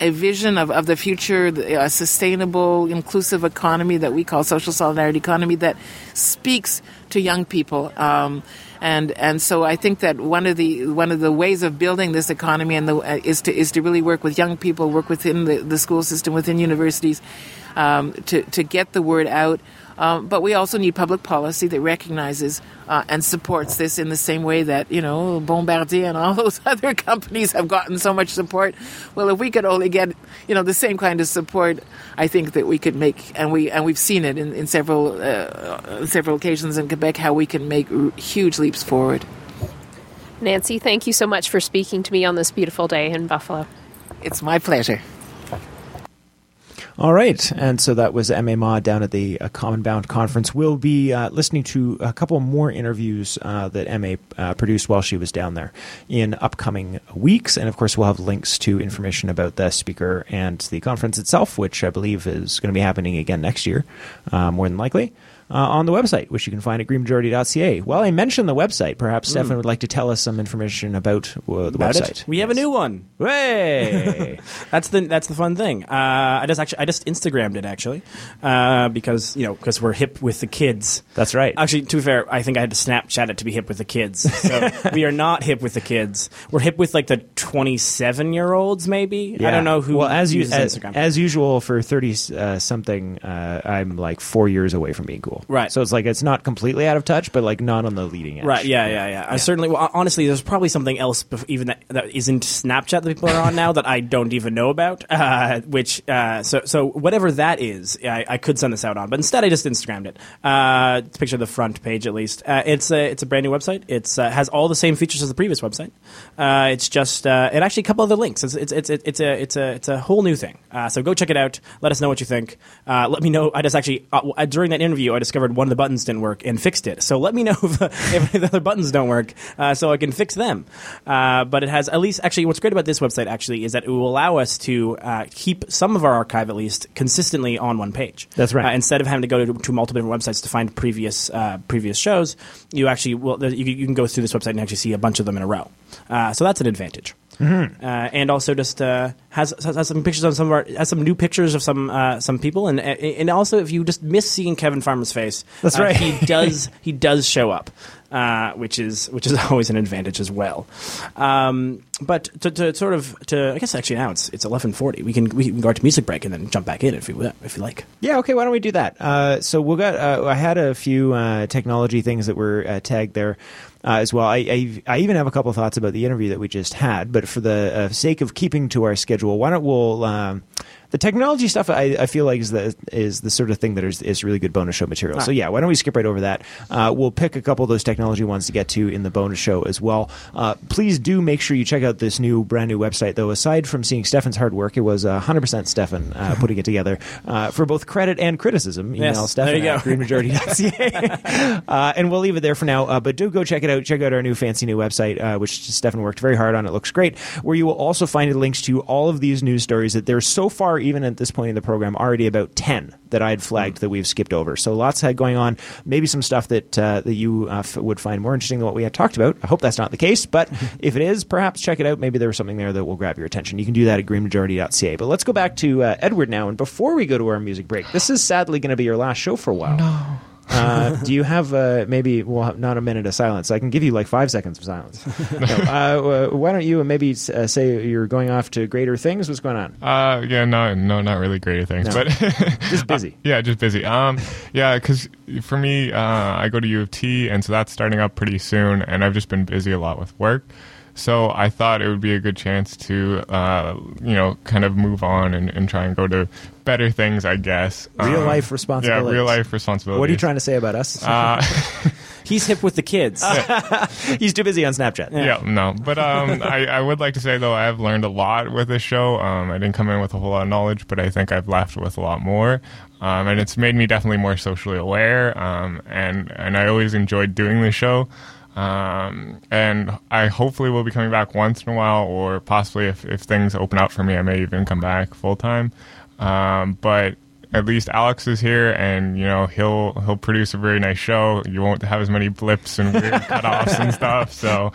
a, vision of, of the future, a sustainable, inclusive economy that we call social solidarity economy that speaks to young people. Um, and and so I think that one of the one of the ways of building this economy and the, uh, is to is to really work with young people, work within the, the school system, within universities, um, to to get the word out. Um, but we also need public policy that recognizes uh, and supports this in the same way that you know Bombardier and all those other companies have gotten so much support. Well, if we could only get you know the same kind of support, I think that we could make and we and we've seen it in, in several uh, several occasions in Quebec how we can make r- huge leaps forward. Nancy, thank you so much for speaking to me on this beautiful day in Buffalo. It's my pleasure. All right, and so that was Emma Ma down at the uh, Common Bound conference. We'll be uh, listening to a couple more interviews uh, that Emma uh, produced while she was down there in upcoming weeks, and of course, we'll have links to information about the speaker and the conference itself, which I believe is going to be happening again next year, uh, more than likely. Uh, on the website, which you can find at greenmajority.ca. Well, I mentioned the website. Perhaps Stefan would like to tell us some information about uh, the About website. it? We have a new one. Way! That's the that's the fun thing. Uh, I just actually I just Instagrammed it actually uh, because you know because we're hip with the kids. That's right. Actually, to be fair, I think I had to Snapchat it to be hip with the kids. So we are not hip with the kids. We're hip with like the twenty-seven year olds, maybe. I don't know who. Well, as you as, as usual for thirty uh, something, uh, I'm like four years away from being cool. Right. So it's like it's not completely out of touch, but like not on the leading edge. Right. Yeah. Yeah. Yeah. I certainly. Well, honestly, there's probably something else, bef- even that, that isn't Snapchat that people are on now that I don't even know about. Uh, which uh, so so whatever that is, I, I could send this out on, but instead I just Instagrammed it. Uh, it's a picture of the front page at least. Uh, it's a it's a brand new website. It's uh, has all the same features as the previous website. Uh, it's just uh, and actually a couple other links. It's it's it's, it's a it's a it's a whole new thing. Uh, so go check it out. Let us know what you think. Uh, let me know. I just actually uh, during that interview I discovered one of the buttons didn't work and fixed it. So let me know if, if the other buttons don't work, uh, so I can fix them. Uh, but it has at least actually what's great about this website actually is that it will allow us to uh, keep some of our archive at least consistently on one page. That's right. Uh, instead of having to go to, to multiple different websites to find previous uh, previous shows, you actually there- you, you can go through this website and actually see a bunch of them in a row. Uh, so that's an advantage. Mm-hmm. Uh, and also just uh, has has some pictures of some of our has some new pictures of some uh, some people and and also if you just miss seeing Kevin Farmer's face, That's uh, right. he does he does show up, uh, which is which is always an advantage as well. Um, but to, to sort of to I guess actually now it's it's eleven forty. We can we can go to music break and then jump back in if you if you like. Yeah, okay, why don't we do that? Uh, so we'll got. Uh, I had a few uh, technology things that were uh, tagged there uh, as well. I, I I even have a couple thoughts about the interview that we just had, but for the uh, sake of keeping to our schedule, why don't we'll. Um, the technology stuff, I, I feel like is the is the sort of thing that is, is really good bonus show material. So yeah, why don't we skip right over that? Uh, we'll pick a couple of those technology ones to get to in the bonus show as well. Uh, please do make sure you check out this new brand new website. Though aside from seeing Stefan's hard work, it was uh, 100% Stefan uh, putting it together uh, for both credit and criticism. Email Yes, Stefan there you at go. greenmajority.ca. uh, and we'll leave it there for now. Uh, but do go check it out. Check out our new fancy new website, uh, which Stefan worked very hard on. It looks great. Where you will also find links to all of these news stories that there's so far, even at this point in the program, already about 10 that I had flagged that we've skipped over. So lots had going on. Maybe some stuff that uh, that you uh, f- would find more interesting than what we had talked about. I hope that's not the case, but if it is, perhaps check it out. Maybe there was something there that will grab your attention. You can do that at greenmajority.ca. But let's go back to uh, Edward now. And before we go to our music break, this is sadly going to be your last show for a while. No. Uh, do you have uh, maybe we'll have not a minute of silence? I can give you like five seconds of silence. No, uh, uh, why don't you maybe uh, say you're going off to greater things? What's going on? Uh, yeah, no, no, not really greater things, No. but Just busy. yeah, just busy. Um, yeah, because for me, uh, I go to U of T, and so that's starting up pretty soon, and I've just been busy a lot with work. So I thought it would be a good chance to, uh, you know, kind of move on and, and try and go to better things, I guess. Real Um, life responsibility. Yeah, real life responsibilities. What are you trying to say about us? Uh, He's hip with the kids. He's too busy on Snapchat. yeah, no. But um, I, I would like to say though I have learned a lot with this show. Um, I didn't come in with a whole lot of knowledge, but I think I've left with a lot more. Um, and it's made me definitely more socially aware. Um, and and I always enjoyed doing the show. Um, and I hopefully will be coming back once in a while, or possibly if, if things open up for me, I may even come back full time. Um, but at least Alex is here, and you know he'll he'll produce a very nice show. You won't have as many blips and weird cutoffs and stuff. So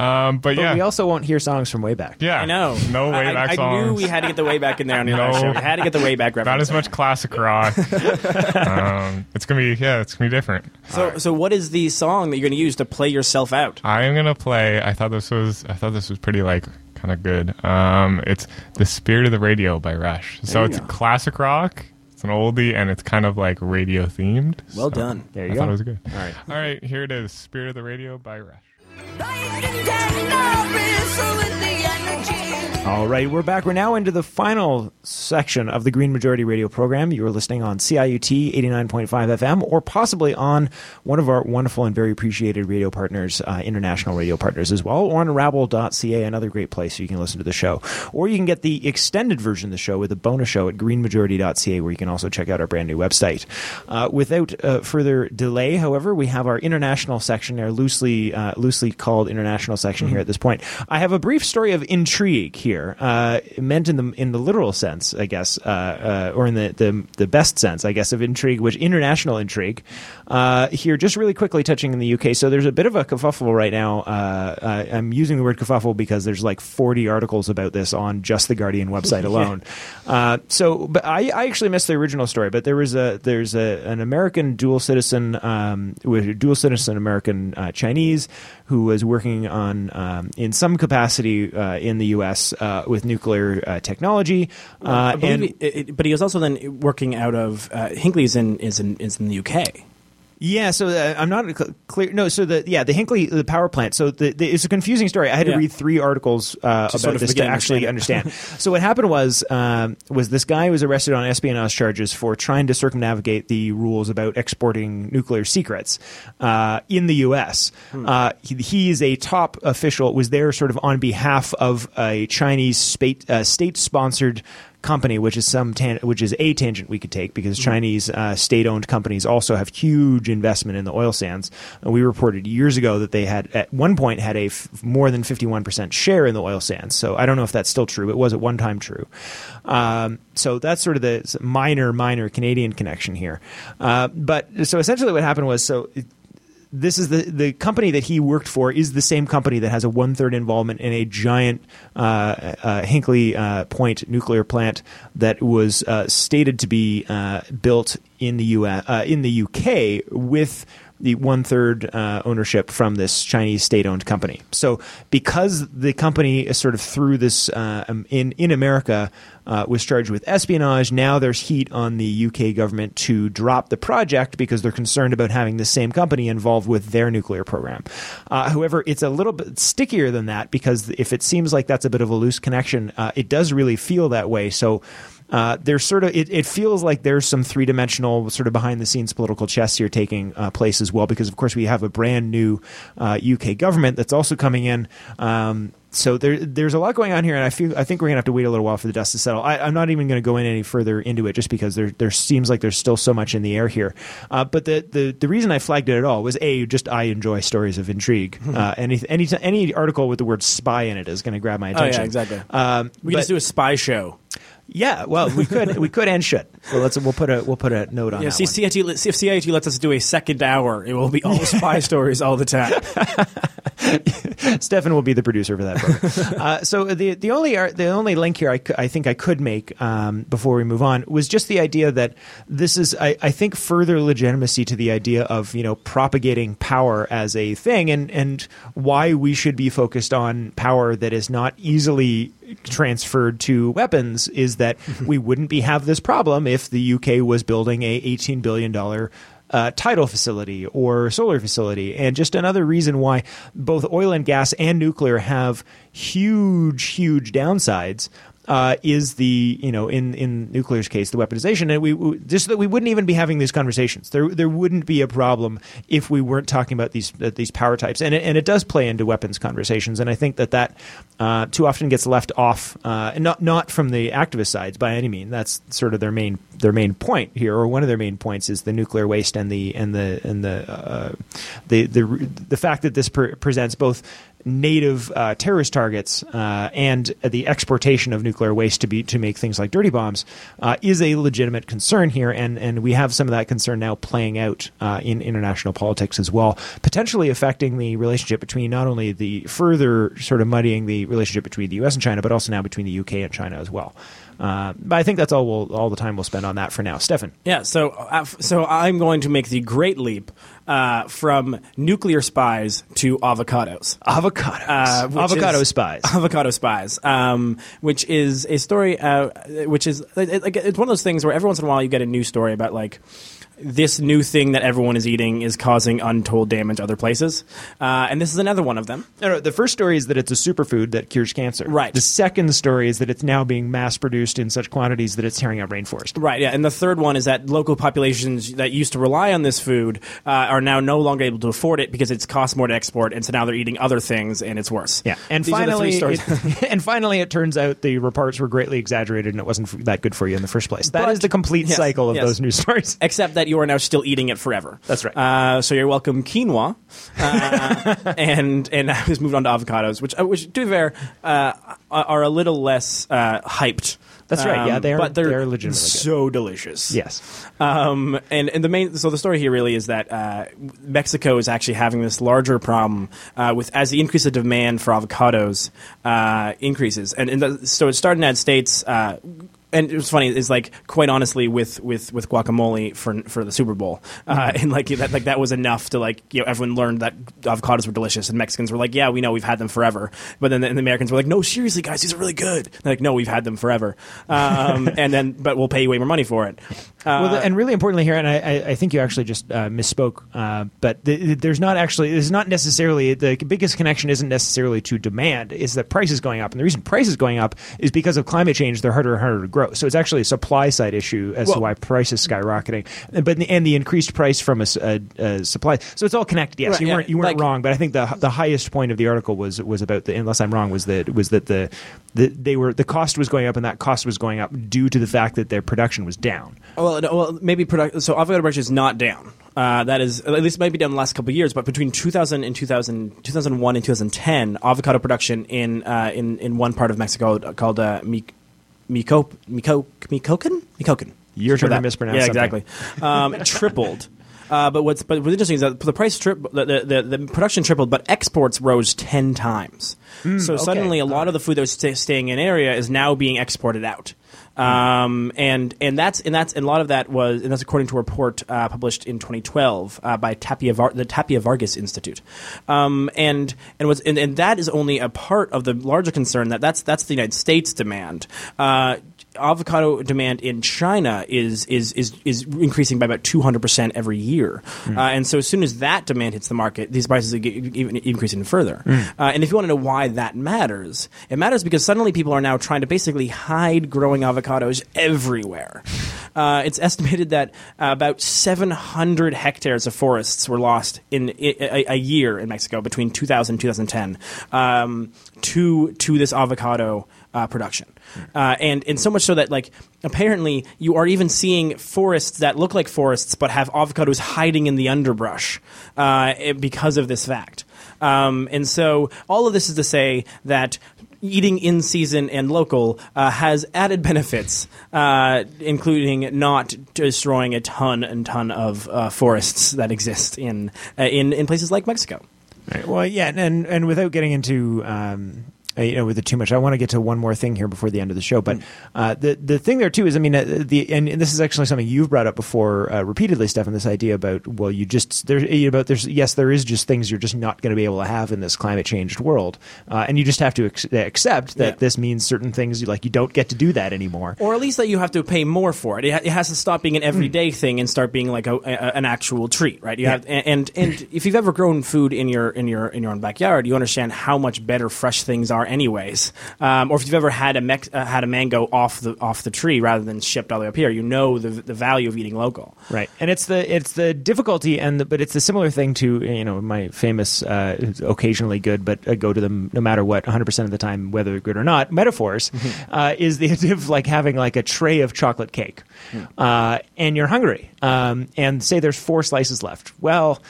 Um, but, But yeah, we also won't hear songs from way back. yeah, I know. no way I, back I, songs. I knew we had to get the way back in there on the No. show. We had to get the way back Not as much classic rock. um, it's gonna be yeah, it's gonna be different. So, so what is the song that you're going to use to play yourself out? I am gonna play. I thought this was. I thought this was pretty like kind of good. Um, it's "The Spirit of the Radio" by Rush. So it's go. classic rock. It's an oldie, and it's kind of like radio themed. Well So done. There you go. I go. thought it was good. All right. All right, here it is. "Spirit of the Radio" by Rush. All right, we're back. We're now into the final section of the Green Majority Radio program. You are listening on CIUT 89.5 FM or possibly on one of our wonderful and very appreciated radio partners, uh, international radio partners as well, or on rabble.ca, another great place you can listen to the show. Or you can get the extended version of the show with a bonus show at greenmajority.ca, where you can also check out our brand new website. Uh, without uh, further delay, however, we have our international section there, loosely, uh, called international section here at this point. I have a brief story of intrigue here, uh, meant in the in the literal sense, I guess, uh, uh, or in the, the the best sense, I guess, of intrigue, which international intrigue. Uh, here, just really quickly touching in the UK. So there's a bit of a kerfuffle right now. Uh, uh, I'm using the word kerfuffle because there's like 40 articles about this on just the Guardian website alone. uh, so, but I, I actually missed the original story. But there was a there's a an American dual citizen, um, with dual citizen American uh, Chinese who was working on um, in some capacity uh, in the U.S. Uh, with nuclear uh, technology, uh, and it- it- but he was also then working out of uh, Hinkley's in is in is in the UK. Yeah, so uh, I'm not cl- clear. No, so the yeah the Hinkley the power plant. So the, the, it's a confusing story. I had to Yeah. read three articles uh, about sort of this to actually understand. so what happened was um, was this guy was arrested on espionage charges for trying to circumnavigate the rules about exporting nuclear secrets uh, in the U.S. Uh, he, he is a top official. Was there sort of on behalf of a Chinese state uh, state sponsored company, which is some tan- which is a tangent we could take because Chinese uh, state-owned companies also have huge investment in the oil sands. Uh, we reported years ago that they had at one point had a f- more than 51% share in the oil sands. So I don't know if that's still true. It was at one time true. Um, so that's sort of the minor, minor Canadian connection here. Uh, but so essentially, what happened was so. It, this is the the company that he worked for is the same company that has a one third involvement in a giant uh, uh, Hinkley uh, Point nuclear plant that was uh, stated to be uh, built in the U uh, in the UK with the one third uh, ownership from this Chinese state owned company. So because the company is sort of through this uh, um, in in America uh, was charged with espionage, now there's heat on the UK government to drop the project because they're concerned about having the same company involved with their nuclear program. Uh, however, it's a little bit stickier than that because if it seems like that's a bit of a loose connection, uh, it does really feel that way. So uh, there's sort of it, it feels like there's some three dimensional sort of behind the scenes political chess here taking uh, place as well because of course we have a brand new uh, UK government that's also coming in. Um, so there, there's a lot going on here, and I feel I think we're gonna have to wait a little while for the dust to settle. I, I'm not even going to go in any further into it, just because there there seems like there's still so much in the air here. Uh, but the, the the reason I flagged it at all was a just I enjoy stories of intrigue. Uh, any any any article with the word spy in it is going to grab my attention. Oh yeah, exactly. Um, we can but- just do a spy show. Yeah, well, we could, we could and should. So let's we'll put a we'll put a note on Yeah, that see. CIUT, if CIUT lets us do a second hour, it will be all spy stories all the time. Stefan will be the producer for that program. uh, so the the only the only link here I, I think I could make um, before we move on was just the idea that this is I, I think further legitimacy to the idea of you know propagating power as a thing and and why we should be focused on power that is not easily transferred to weapons is that we wouldn't be have this problem if the UK was building a 18 billion dollar uh, tidal facility or solar facility. And just another reason why both oil and gas and nuclear have huge, huge downsides. Uh, is the you know in in nuclear's case the weaponization. And we, we just that we wouldn't even be having these conversations. There there wouldn't be a problem if we weren't talking about these uh, these power types. And it, and it does play into weapons conversations. And I think that that uh, too often gets left off uh, and not not from the activist sides by any means that's sort of their main their main point here or one of their main points is the nuclear waste and the and the and the uh, the, the the fact that this pre- presents both native uh, terrorist targets uh, and the exportation of nuclear waste to be to make things like dirty bombs uh, is a legitimate concern here, and and we have some of that concern now playing out uh, in international politics as well, potentially affecting the relationship between not only the further sort of muddying the relationship between the U.S. and China, but also now between the U.K. and China as well. Uh, but I think that's all we'll, all the time we'll spend on that for now. Stefan. Yeah, so uh, so I'm going to make the great leap uh, from nuclear spies to avocados. Avocados. Uh, Avocado is- spies. Avocado spies, um, which is a story, uh, which is it, it- it's one of those things where every once in a while you get a new story about like this new thing that everyone is eating is causing untold damage other places, uh, and this is another one of them. No, no, the first story is that it's a superfood that cures cancer. Right. The second story is that it's now being mass produced in such quantities that it's tearing out rainforest. Right, yeah, and the third one is that local populations that used to rely on this food uh, are now no longer able to afford it because it's cost more to export, and so now they're eating other things, and it's worse. Yeah, and These are the three finally, it, and finally, it turns out the reports were greatly exaggerated, and it wasn't that good for you in the first place. That is But- the complete yes, cycle of yes. those news stories. except that you are now still eating it forever. That's right. Uh, so you're welcome quinoa, uh, and and now just moved on to avocados, which uh, which to be fair uh, are a little less uh, hyped. That's right, yeah, they are- but they're, they are legitimately good. so delicious. Yes. Um, and, and the main so the story here really is that uh, Mexico is actually having this larger problem uh, with as the increase of demand for avocados uh, increases, and, and the, so it started in the United States. Uh, and it was funny. It's like quite honestly with, with, with guacamole for for the Super Bowl, uh, and like that like that was enough to like you know everyone learned that avocados were delicious, and Mexicans were like, yeah, we know we've had them forever, but then the, the Americans were like, no, seriously, guys, these are really good. They're like, no, we've had them forever, um, and then but we'll pay you way more money for it. Uh, well, the- and really importantly here, and I, I, I think you actually just uh, misspoke, uh, but the, there's not actually, there's not necessarily, the biggest connection isn't necessarily to demand, is that price is going up. And the reason price is going up is because of climate change, they're harder and harder to grow. So it's actually a supply side issue as to why price is skyrocketing. And- But, and the increased price from a supply. So it's all connected. Yes, Right, you yeah, weren't, you weren't like- wrong, but I think the, the highest point of the article was, was about the, unless I'm wrong, was that, was that the, the, they were, the cost was going up and that cost was going up due to the fact that their production was down. Well, no, well, maybe product. So avocado production is not down. Uh, that is at least maybe down the last couple of years, but between 2000 and 2000, 2001 and 2010, avocado production in uh, in in one part of Mexico called uh, Mico Mico Micocan Micocan. You're trying to mispronounce Yeah, something. exactly. Um, tripled. Uh, but what's but what's interesting is that the price trip the, the, the, the production tripled, but exports rose ten times. so okay. suddenly, a lot of the food that was sta staying in area is now being exported out. Um, and and that's and that's and a lot of that was and that's according to a report uh, published in 2012 uh, by Tapia Var- the Tapia Vargas Institute, um, and and was and, and that is only a part of the larger concern that that's that's the United States demand. Uh, avocado demand in China is is is, is increasing by about 200 percent every year, uh, and so as soon as that demand hits the market, these prices are even increasing even further. Uh, and if you want to know why that matters, it matters because suddenly people are now trying to basically hide growing avocados everywhere. Uh, it's estimated that about 700 hectares of forests were lost in a year in Mexico between 2000 and 2010 um, to to this avocado uh, production, uh, and and so much so that like apparently you are even seeing forests that look like forests but have avocados hiding in the underbrush uh, because of this fact. Um, and so all of this is to say that eating in season and local uh, has added benefits, uh, including not destroying a ton and ton of uh, forests that exist in uh, in in places like Mexico. Right. Well, yeah, and and without getting into um, uh, you know with it too much, I want to get to one more thing here before the end of the show. But uh, the the thing there too is, I mean, uh, the and, and this is actually something you've brought up before uh, repeatedly, Stefan. This idea about well, you just there's about there's yes, there is just things you're just not going to be able to have in this climate changed world, uh, and you just have to ex- accept that Yeah. this means certain things like you don't get to do that anymore. Or at least that you have to pay more for it. It, ha- it has to stop being an everyday thing and start being like a, a, an actual treat, right? You Yeah. have, and and if you've ever grown food in your in your in your own backyard, you understand how much better fresh things are, anyways. Um, or if you've ever had a mex- uh, had a mango off the off the tree rather than shipped all the way up here, you know the the value of eating local. Right, and it's the it's the difficulty, and the, but it's a similar thing to you know my famous uh, occasionally good, but I go to them no matter what, 100 percent of the time, whether good or not. Metaphors uh, is the idea of like having like a tray of chocolate cake, uh, and you're hungry, um, and say there's four slices left. Well.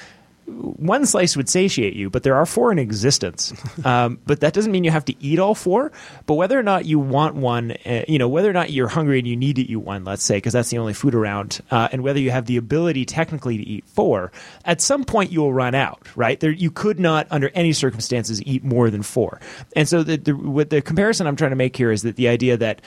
One slice would satiate you, but there are four in existence. Um, but that doesn't mean you have to eat all four. But whether or not you want one, uh, you know, whether or not you're hungry and you need to eat one, let's say, because that's the only food around, uh, and whether you have the ability technically to eat four, at some point you will run out, right? There, you could not, under any circumstances, eat more than four. And so the, the, what the comparison I'm trying to make here is that the idea that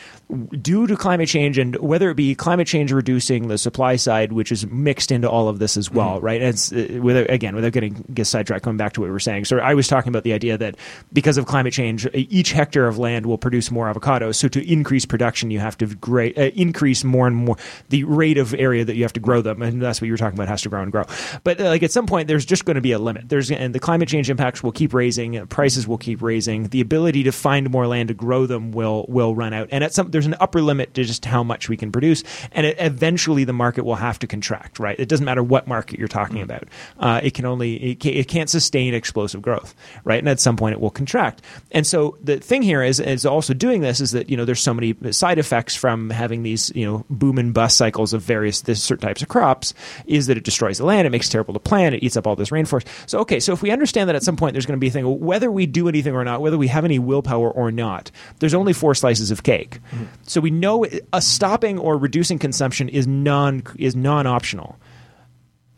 due to climate change, and whether it be climate change reducing the supply side, which is mixed into all of this as well, right? And it's, uh, without, again, without getting get sidetracked, going back to what we were saying. So I was talking about the idea that because of climate change, each hectare of land will produce more avocados. So to increase production, you have to great, uh, increase more and more the rate of area that you have to grow them, and that's what you were talking about has to grow and grow. But uh, like at some point, there's just going to be a limit. There's and the climate change impacts will keep raising, uh, prices will keep raising, the ability to find more land to grow them will will run out, and at some there's an upper limit to just how much we can produce, and it, eventually the market will have to contract. Right? It doesn't matter what market you're talking mm. about. Uh, it can only it, can, it can't sustain explosive growth. Right? And at some point it will contract. And so the thing here is is also doing this is that you know there's so many side effects from having these you know boom and bust cycles of various this certain types of crops is that it destroys the land, it makes it terrible to plant, it eats up all this rainforest. So okay, so if we understand that at some point there's going to be a thing whether we do anything or not, whether we have any willpower or not, there's only four slices of cake. Mm-hmm. So we know a stopping or reducing consumption is non is non optional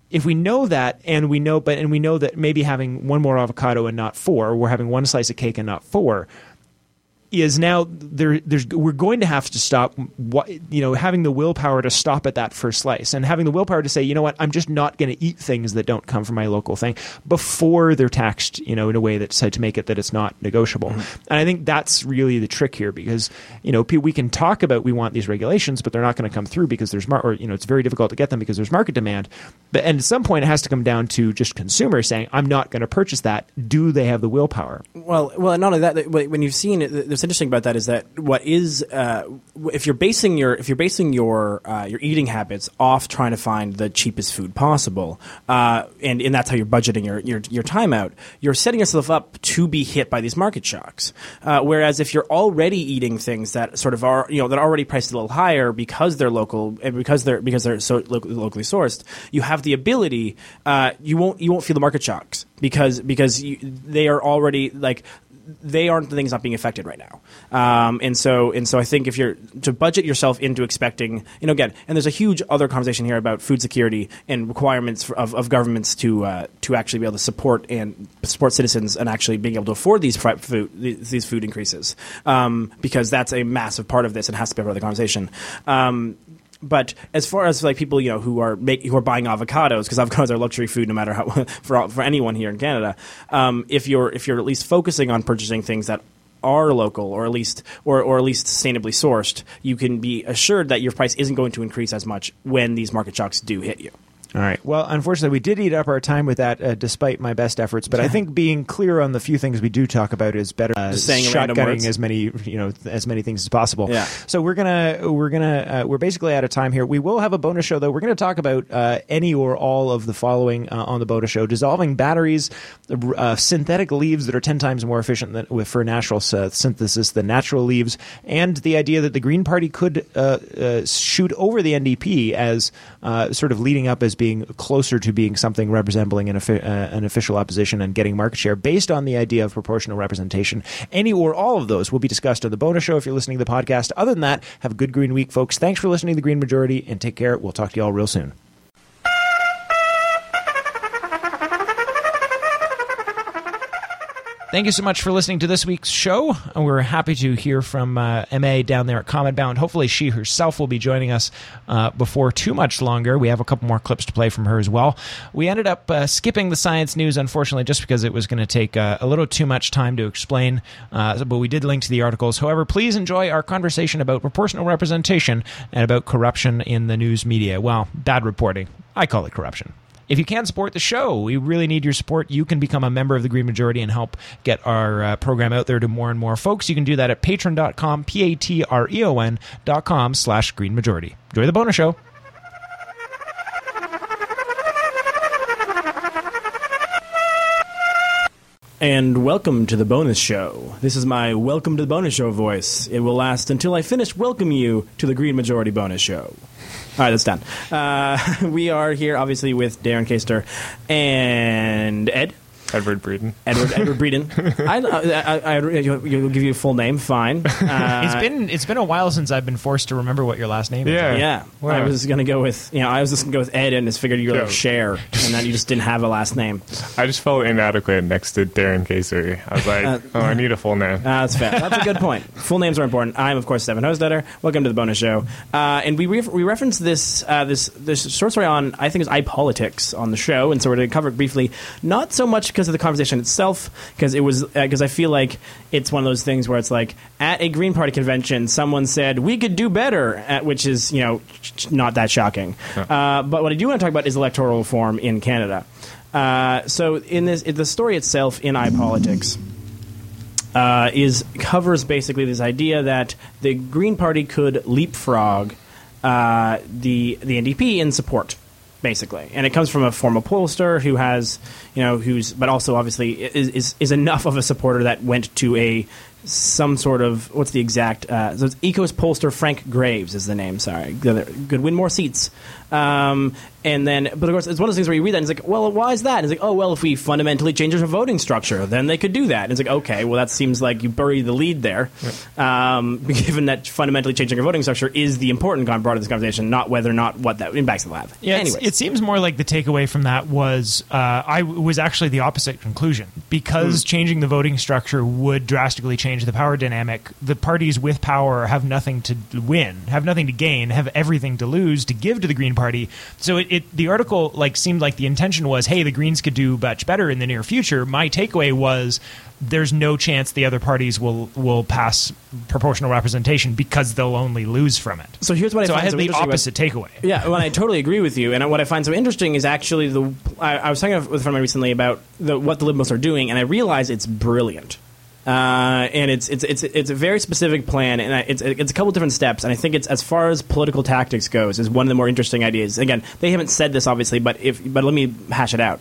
if we know that and we know but and we know that maybe having one more avocado and not four we're having one slice of cake and not four is now there there's we're going to have to stop what you know having the willpower to stop at that first slice and having the willpower to say you know what? I'm just not going to eat things that don't come from my local thing before they're taxed you know in a way that's said to make it that it's not negotiable. Mm-hmm. and I think that's really the trick here because you know we can talk about we want these regulations but they're not going to come through because there's mar- or you know it's very difficult to get them because there's market demand. But and at some point it has to come down to just consumers saying I'm not going to purchase that. Do they have the willpower? Well well not only that when you've seen it there's interesting about that is that what is uh, if you're basing your if you're basing your uh, your eating habits off trying to find the cheapest food possible, uh, and and that's how you're budgeting your, your your time out, you're setting yourself up to be hit by these market shocks. Uh, whereas if you're already eating things that sort of are you know that are already priced a little higher because they're local and because they're because they're so lo- locally sourced, you have the ability. Uh, you won't you won't feel the market shocks because because you, they are already like they aren't the things not being affected right now. Um, and so and so I think if you're to budget yourself into expecting, you know, again, and there's a huge other conversation here about food security and requirements for, of, of governments to uh, to actually be able to support and support citizens and actually being able to afford these food these food increases um, because that's a massive part of this and has to be part of the conversation. Um, but as far as like people you know who are make, who are buying avocados because avocados are luxury food no matter how for for anyone here in Canada, um, if you're if you're at least focusing on purchasing things that are local or at least or, or at least sustainably sourced, you can be assured that your price isn't going to increase as much when these market shocks do hit you. All right. Well, unfortunately, we did eat up our time with that, uh, despite my best efforts. But I think being clear on the few things we do talk about is better. Uh, Just saying shotgunning as many, you know, as many things as possible. Yeah. So we're gonna we're gonna uh, we're basically out of time here. We will have a bonus show though. We're gonna talk about uh, any or all of the following uh, on the bonus show: dissolving batteries, uh, synthetic leaves that are ten times more efficient than, for natural synthesis than natural leaves, and the idea that the Green Party could shoot over the NDP as sort of leading up as being being closer to being something resembling an, uh, an official opposition and getting market share based on the idea of proportional representation. Any or all of those will be discussed on the bonus show if you're listening to the podcast. Other than that, have a good Green Week, folks. Thanks for listening to the Green Majority and take care. We'll talk to you all real soon. Thank you so much for listening to this week's show. We're happy to hear from uh, MA down there at Common Bound. Hopefully, she herself will be joining us uh, before too much longer. We have a couple more clips to play from her as well. We ended up uh, skipping the science news, unfortunately, just because it was going to take uh, a little too much time to explain, uh, but we did link to the articles. However, please enjoy our conversation about proportional representation and about corruption in the news media. Well, bad reporting. I call it corruption. If you can support the show, we really need your support. You can become a member of the Green Majority and help get our uh, program out there to more and more folks. You can do that at patreon.com, P-A-T-R-E-O-N dot com slash Green Majority. Enjoy the bonus show. And welcome to the bonus show. This is my welcome to the bonus show voice. It will last until I finish welcoming you to the Green Majority bonus show. All right, that's done. Uh, we are here, obviously, with Darren Kaster and Ed. Edward Breeden. Edward Edward Breeden. I, I, I, I, you'll you'll give you a full name. Fine. Uh, it's been it's been a while since I've been forced to remember what your last name Yeah. is. yeah. Wow. I was gonna go with you know I was just gonna go with Ed and just figured you were like Yeah. Cher and then you just didn't have a last name. I just felt inadequate next to Darren Casey. I was like, Uh, oh, I need a full name. Uh, that's fair. That's a good point. Full names are important. I'm, of course, Stephen Hosdetter. Welcome to the bonus show. Uh, and we re- we referenced this uh, this this short story on I think it was iPolitics on the show, and so we're going to cover it briefly. Not so much because of the conversation itself, because it was because I feel like it's one of those things where it's like at a Green Party convention, someone said we could do better, at, which is you know not that shocking. Uh, but what I do want to talk about is electoral reform in Canada. Uh, so in this in the story itself in iPolitics uh, is covers basically this idea that the Green Party could leapfrog uh, the the NDP in support, basically, and it comes from a former pollster who has, you know, who's but also obviously is is, is enough of a supporter that went to a some sort of what's the exact uh, so it's EKOS pollster Frank Graves is the name. Sorry, good could win more seats. Um, and then, but of course, it's one of those things where you read that and it's like, well, why is that? And it's like, oh, well, if we fundamentally change our voting structure, then they could do that. And it's like, okay, well, that seems like you bury the lead there, um, given that fundamentally changing our voting structure is the important part of this conversation, not whether or not what that impacts will have. Yeah, it seems more like the takeaway from that was uh, I was actually the opposite conclusion because Hmm. changing the voting structure would drastically change the power dynamic. The parties with power have nothing to win, have nothing to gain, have everything to lose to give to the Green Party. So it, it the article like seemed like the intention was, hey, the Greens could do much better in the near future. My takeaway was there's no chance the other parties will will pass proportional representation because they'll only lose from it. So here's what I so I had so the opposite takeaway. Yeah, well, I totally agree with you. And what I find so interesting is actually the. I, I was talking with a friend recently about the, what the liberals are doing, and I realize it's brilliant. Uh, and it's it's it's it's a very specific plan, and I, it's it's a couple different steps. And I think it's as far as political tactics goes, is one of the more interesting ideas. Again, they haven't said this obviously, but if but let me hash it out.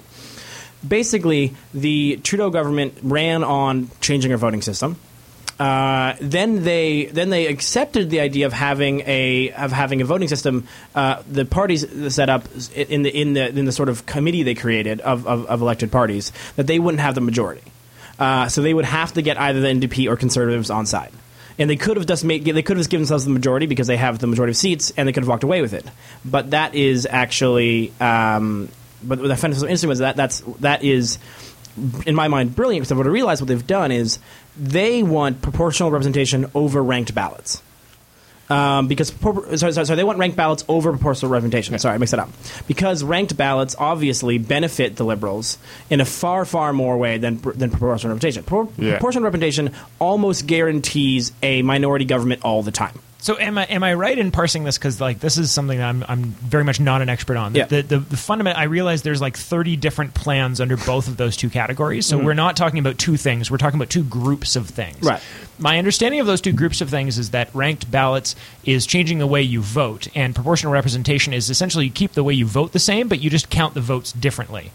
Basically, the Trudeau government ran on changing our voting system. Uh, then they then they accepted the idea of having a of having a voting system. Uh, the parties set up in the in the in the sort of committee they created of, of, of elected parties that they wouldn't have the majority. Uh, so they would have to get either the NDP or Conservatives on side. And they could have just made they could have given themselves the majority because they have the majority of seats, and they could have walked away with it. But that is actually, um, but what I found so interesting was that that's that is in my mind, brilliant because what I realized what they've done is they want proportional representation over ranked ballots. Um, because sorry, sorry, sorry, they want ranked ballots over proportional representation. Sorry, I mixed it up. Because ranked ballots obviously benefit the liberals in a far, far more way than than proportional representation. Pro- Yeah. Proportional representation almost guarantees a minority government all the time. So am I am I right in parsing this because like this is something that I'm I'm very much not an expert on. Yeah. The the, the fundament I realize there's like 30 different plans under both of those two categories. So mm-hmm. we're not talking about two things. We're talking about two groups of things. Right. My understanding of those two groups of things is that ranked ballots is changing the way you vote, and proportional representation is essentially you keep the way you vote the same, but you just count the votes differently.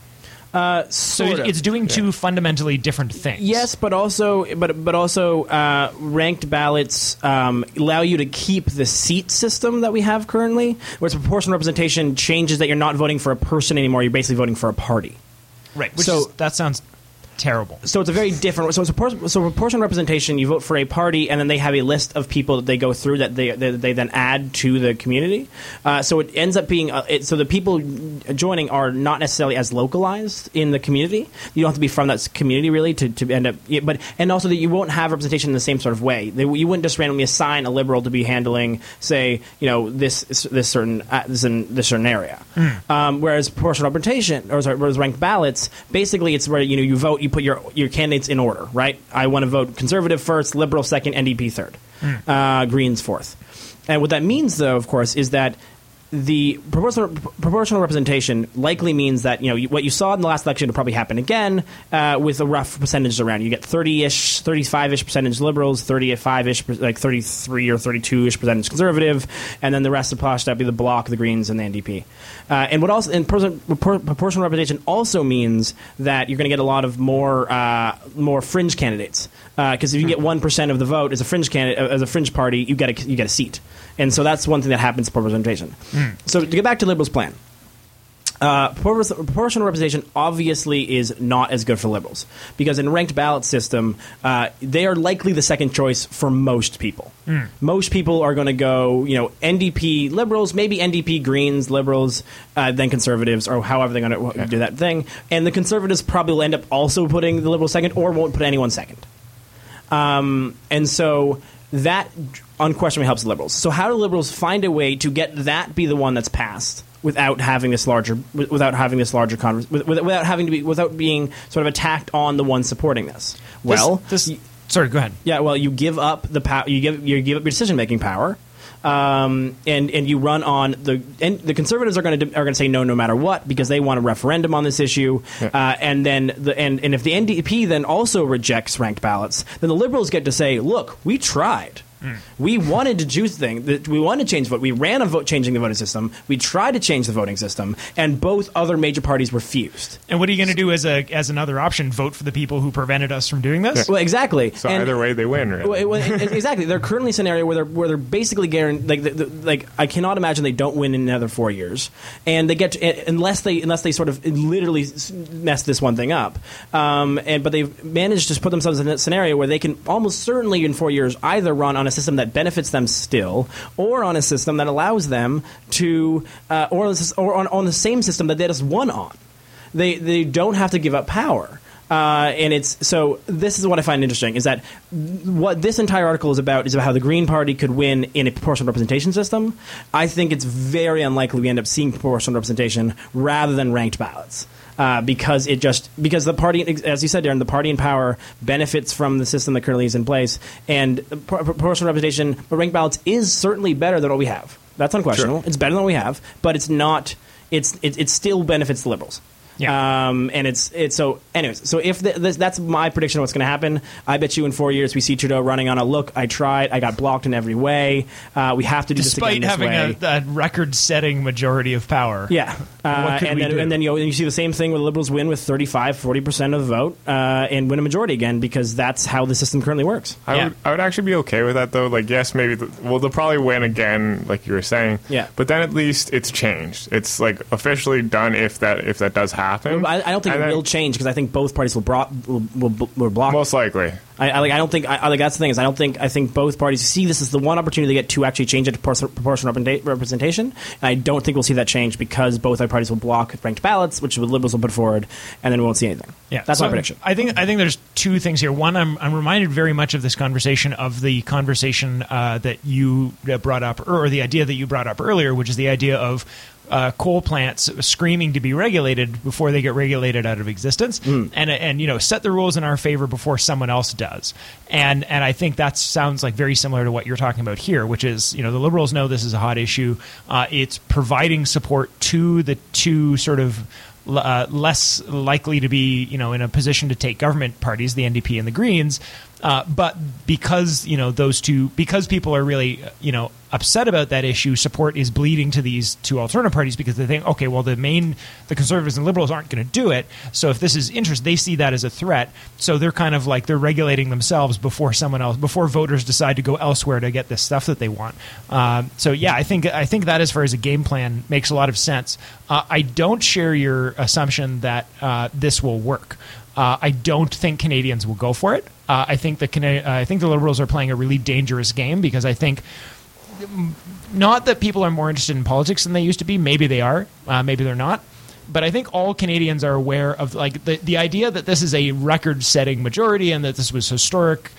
Uh, So it- it's doing two fundamentally different things. Yes, but also, but but also, uh, ranked ballots um, allow you to keep the seat system that we have currently, whereas proportional representation changes that you're not voting for a person anymore. You're basically voting for a party. right. Which So- is, that sounds terrible. So it's a very different. So it's a por- so proportional representation. You vote for a party, and then they have a list of people that they go through that they that they then add to the community. Uh, so it ends up being uh, it, so the people joining are not necessarily as localized in the community. You don't have to be from that community really to, to end up. yeah, But and also that you won't have representation in the same sort of way. They, you wouldn't just randomly assign a liberal to be handling, say, you know, this this certain uh, this, in, this certain area. Um, whereas proportional representation or sorry, whereas ranked ballots, basically it's where you know you vote, you put your your candidates in order, right? I want to vote conservative first, liberal second, NDP third, uh, Greens fourth. And what that means, though, of course, is that the proportional, proportional representation likely means that you know what you saw in the last election will probably happen again uh, with a rough percentage around. You get thirty ish, thirty five ish percentage liberals, thirty five ish, like thirty three or thirty two ish percentage conservative, and then the rest of Posh that be the Bloc, the Greens, and the NDP. Uh, and what also and proportional representation also means that you're going to get a lot of more uh, more fringe candidates because if you get one percent of the vote as a fringe candidate as a fringe party, you get a, you get a seat. And so that's one thing that happens to representation. So to get back to Liberals' plan, uh, proportional representation obviously is not as good for liberals because in a ranked ballot system, uh, they are likely the second choice for most people. Most people are going to go, you know, NDP liberals, maybe NDP Greens liberals, uh, then conservatives, or however they're going to do that thing. And the conservatives probably will end up also putting the liberals second, or won't put anyone second. Um, and so that unquestionably helps the liberals. So how do liberals find a way to get that be the one that's passed without having this larger wi- without having this larger convers- with- with- without having to be without being sort of attacked on the one supporting this? Well, this, y- sorry, go ahead. yeah, well, you give up the power. You give you give up your decision making power, um, and and you run on the and the conservatives are going to are going to say no no matter what because they want a referendum on this issue, uh, and then the and and if the NDP then also rejects ranked ballots, then the liberals get to say, look, we tried. We wanted to choose the thing. That we wanted to change vote. We ran a vote changing the voting system. We tried to change the voting system, and both other major parties refused. And what are you going to do as a as another option? Vote for the people who prevented us from doing this? Well, exactly. So And- either way, they win. Really. Well, well, exactly. They're currently a scenario where they're where they're basically guaranteed. Like, the, the, like I cannot imagine they don't win in another four years, and they get to, unless they unless they sort of literally mess this one thing up. Um, and but they've managed to put themselves in a scenario where they can almost certainly in four years either run on a system that benefits them still, or on a system that allows them to, uh, or on, or on, on the same system that they just won on. They they don't have to give up power. Uh, and it's so. This is what I find interesting: is that what this entire article is about is about how the Green Party could win in a proportional representation system. I think it's very unlikely we end up seeing proportional representation rather than ranked ballots. Uh, because it just because the party, as you said, Darren, the party in power benefits from the system that currently is in place, and proportional representation, but ranked ballots is certainly better than what we have. That's unquestionable. It's better than what we have, but it's not. It's it, it still benefits the liberals. Yeah. Um, and it's it's so. Anyways, so if the, this, that's my prediction of what's going to happen, I bet you in four years we see Trudeau running on a look. I tried. I got blocked in every way. Uh, we have to do Despite this again having way. a, a record-setting majority of power. Yeah, uh, What could and we then do? and then you, you see the same thing where the Liberals win with 35, 40 percent of the vote uh, and win a majority again because that's how the system currently works. I Yeah. would I would actually be okay with that though. Like yes, maybe the, well they'll probably win again, like you were saying. Yeah. But then at least it's changed. It's like officially done if that if that does happen. I, I don't think And it then- will change because I think both parties will, bro- will, will, will block. Most likely. I, I like. I don't think. I, I like. That's the thing is. I don't think. I think both parties see this as the one opportunity they get to actually change it to proportional representation. And I don't think we'll see that change because both our parties will block ranked ballots, which the liberals will put forward, and then we won't see anything. Yeah, that's So my prediction. I think I think there's two things here. One, I'm I'm reminded very much of this conversation of the conversation uh, that you uh, brought up, or the idea that you brought up earlier, which is the idea of. Uh, coal plants screaming to be regulated before they get regulated out of existence, and and you know set the rules in our favor before someone else does, and and I think that sounds like very similar to what you're talking about here, which is you know the liberals know this is a hot issue. Uh, it's providing support to the two sort of uh, less likely to be, you know, in a position to take government parties, the NDP and the Greens. Uh, but because you know those two, because people are really, you know, upset about that issue, support is bleeding to these two alternative parties because they think, okay, well, the main, the conservatives and liberals aren't going to do it. So if this is interest, they see that as a threat. So they're kind of like they're regulating themselves before someone else, before voters decide to go elsewhere to get this stuff that they want. Um, so yeah, I think I think that as far as a game plan makes a lot of sense. Uh, I don't share your assumption that uh, this will work. Uh, I don't think Canadians will go for it. Uh, I think the uh, I think the Liberals are playing a really dangerous game because I think not that people are more interested in politics than they used to be. Maybe they are. Uh, maybe they're not. But I think all Canadians are aware of like the the idea that this is a record-setting majority and that this was historic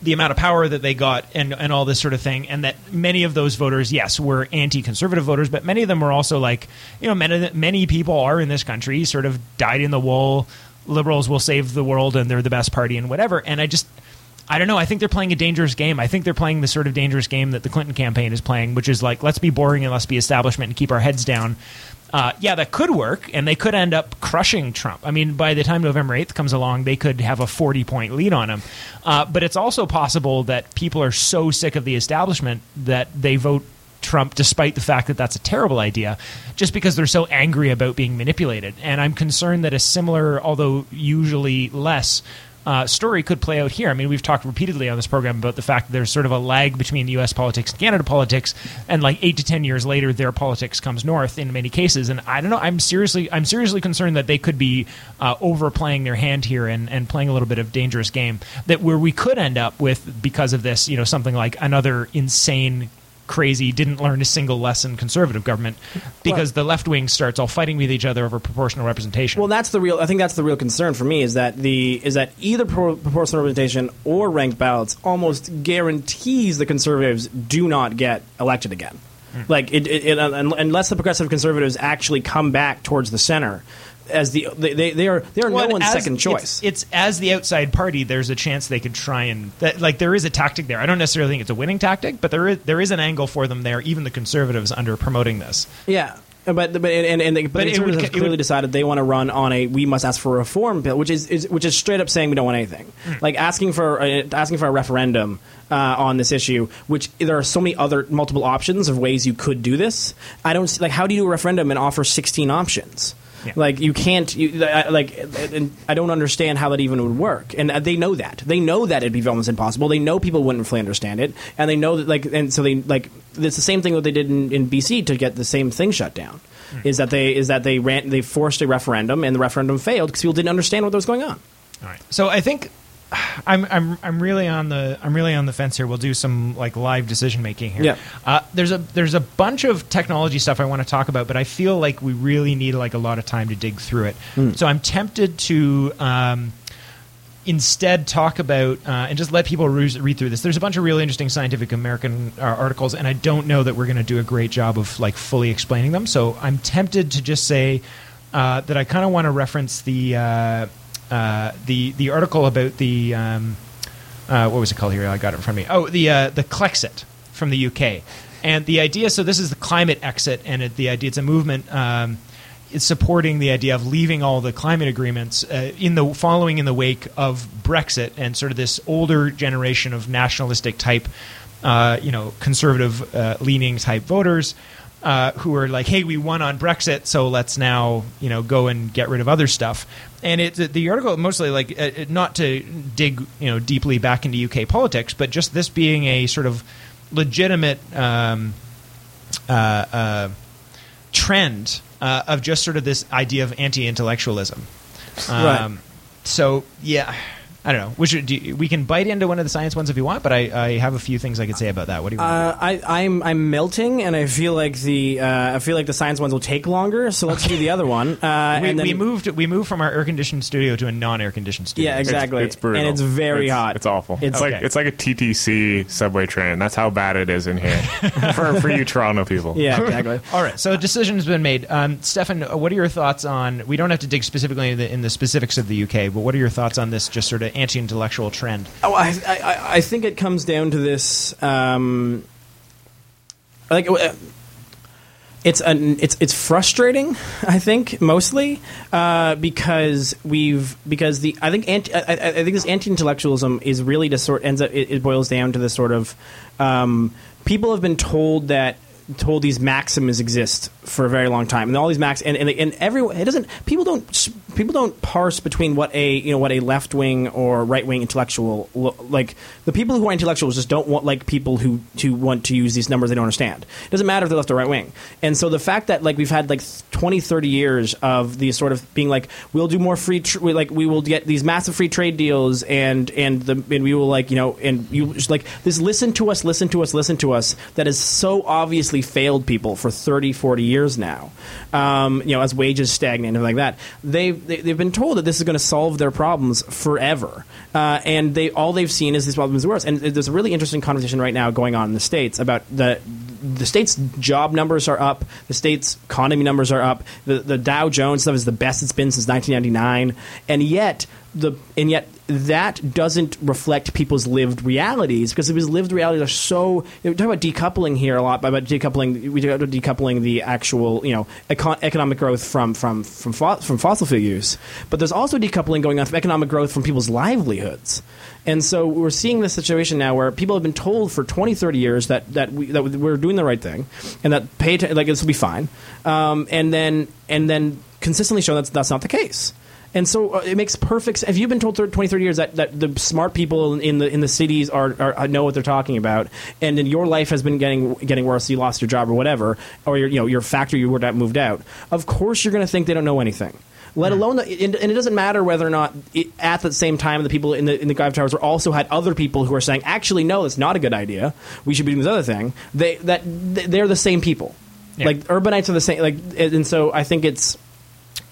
the amount of power that they got and, and all this sort of thing and that many of those voters yes were anti-conservative voters but many of them were also like you know many, many people are in this country sort of dyed in the wool liberals will save the world and they're the best party and whatever and i just I don't know. I think they're playing a dangerous game. I think they're playing the sort of dangerous game that the Clinton campaign is playing, which is like, let's be boring and let's be establishment and keep our heads down. Uh, yeah, that could work, and they could end up crushing Trump. I mean, by the time November 8th comes along, they could have a 40 point lead on him. Uh, but it's also possible that people are so sick of the establishment that they vote Trump despite the fact that that's a terrible idea, just because they're so angry about being manipulated. And I'm concerned that a similar, although usually less, uh, story could play out here. I mean, we've talked repeatedly on this program about the fact that there's sort of a lag between U.S. politics and Canada politics, and like eight to ten years later, their politics comes north in many cases. And I don't know. I'm seriously, I'm seriously concerned that they could be uh, overplaying their hand here and, and playing a little bit of dangerous game. That where we could end up with because of this, you know, something like another insane crazy, didn't learn a single lesson conservative government because the left wing starts all fighting with each other over proportional representation. Well, that's the real. I think that's the real concern for me is that the is that either pro- proportional representation or ranked ballots almost guarantees the conservatives do not get elected again. Hmm. Like it, it, it, un- unless the progressive conservatives actually come back towards the center, as the they, they, they are they are Well, no one's second choice. It's, as the outside party, there's a chance they could try and that, like there is a tactic there. I don't necessarily think it's a winning tactic, but there is there is an angle for them there. Even the conservatives under promoting this. Yeah. But but and and, the, but, But the it would have clearly would- decided they want to run on a we must ask for a reform bill, which is, is which is straight up saying we don't want anything, Hmm. like asking for uh, asking for a referendum uh, on this issue. Which there are so many other multiple options of ways you could do this. I don't see, like how do you do a referendum and offer sixteen options? Yeah. Like you can't, you, I- like, and I don't understand how that even would work. And uh, they know that. They know that it'd be almost impossible. They know people wouldn't fully understand it, and they know that, like, and so they like it's the same thing that they did in, in BC to get the same thing shut down. Is that they is that they ran they forced a referendum and the referendum failed because people didn't understand what was going on. All right. So I think I'm I'm I'm really on the I'm really on the fence here. We'll do some like live decision making here. Yeah. Uh, there's a there's a bunch of technology stuff I want to talk about, but I feel like we really need like a lot of time to dig through it. So I'm tempted to. Um, Instead, talk about uh, and just let people re- read through this. There's a bunch of really interesting scientific American uh, articles, and I don't know that we're going to do a great job of like fully explaining them. So I'm tempted to just say uh, that I kind of want to reference the uh, the the article about the um, uh, what was it called here? I got it in front of me. Oh, the uh, the Clexit from the UK, and the idea. So this is the climate exit, and it, the idea it's a movement. Um, it's supporting the idea of leaving all the climate agreements uh, in the following in the wake of Brexit and sort of this older generation of nationalistic type, uh, you know, conservative uh, leaning type voters uh, who are like, "Hey, we won on Brexit, so let's now you know go and get rid of other stuff." And it the article mostly like uh, uh, not to dig you know deeply back into UK politics, but just this being a sort of legitimate. Um, uh, uh, trend uh, of just sort of this idea of anti-intellectualism. Um, Right. So yeah, I don't know. We should do, you- we can bite into one of the science ones if you want, but I, I have a few things I could say about that. What do you want? Uh, I, I'm I'm melting, and I feel like the uh, I feel like the science ones will take longer. So let's do the other one. Uh, we, and then, we moved we moved from our air conditioned studio to a non air conditioned studio. Yeah, exactly. It's, it's brutal. and it's very It's- hot. It's awful. It's- It's, like it's like a TTC subway train. That's how bad it is in here for for you Toronto people. Yeah, exactly. All right, so a decision has been made. Um, Stefan, what are your thoughts on? We don't have to dig specifically in the, in the specifics of the UK, but what are your thoughts on this just sort of anti-intellectual trend? Oh, I, I, I think it comes down to this. Um, like, uh, it's an, it's it's frustrating. I think mostly uh, because we've because the I think anti, I, I think this anti-intellectualism is really just sort ends up it, it boils down to this sort of um, people have been told that told these maxims exist for a very long time, and all these max and and, and everyone it doesn't people don't people don't parse between what a you know what a left wing or right wing intellectual like the people who are intellectuals just don't want like people who who want to use these numbers they don't understand. It doesn't matter if they're left or right wing, and so the fact that like we've had like 20, 30 years of these sort of being like we'll do more free tr- we, like we will get these massive free trade deals and and the and we will like you know and you just like this listen to us listen to us listen to us that is so obviously failed people for 30 40 years now um, you know as wages stagnate and like that they've they, they've been told that this is going to solve their problems forever uh, and they all they've seen is these problems worse and there's a really interesting conversation right now going on in the states about the the state's job numbers are up. The state's economy numbers are up. The, the Dow Jones stuff is the best it's been since 1999, and yet the and yet that doesn't reflect people's lived realities because people's lived realities are so. We talk about decoupling here a lot, about decoupling. We talk about decoupling the actual, you know, econ- economic growth from from from fo- from fossil fuel use, but there's also decoupling going on from economic growth from people's livelihoods. And so we're seeing this situation now where people have been told for 20, 30 years that, that, we, that we're doing the right thing and that pay atten- like this will be fine. Um, and then and then consistently show that's that's not the case. And so uh, it makes perfect sense. If you've been told thir- 20, 30 years that, that the smart people in the in the cities are, are know what they're talking about, and then your life has been getting getting worse, you lost your job or whatever, or your you know your factory you worked at moved out, of course you're going to think they don't know anything. Let alone, that, and and it doesn't matter whether or not it, at the same time the people in the in the Gulf Towers also had other people who are saying, actually, no, that's not a good idea. We should be doing this other thing. They that they're the same people. Yeah. Like urbanites are the same. Like, and so I think it's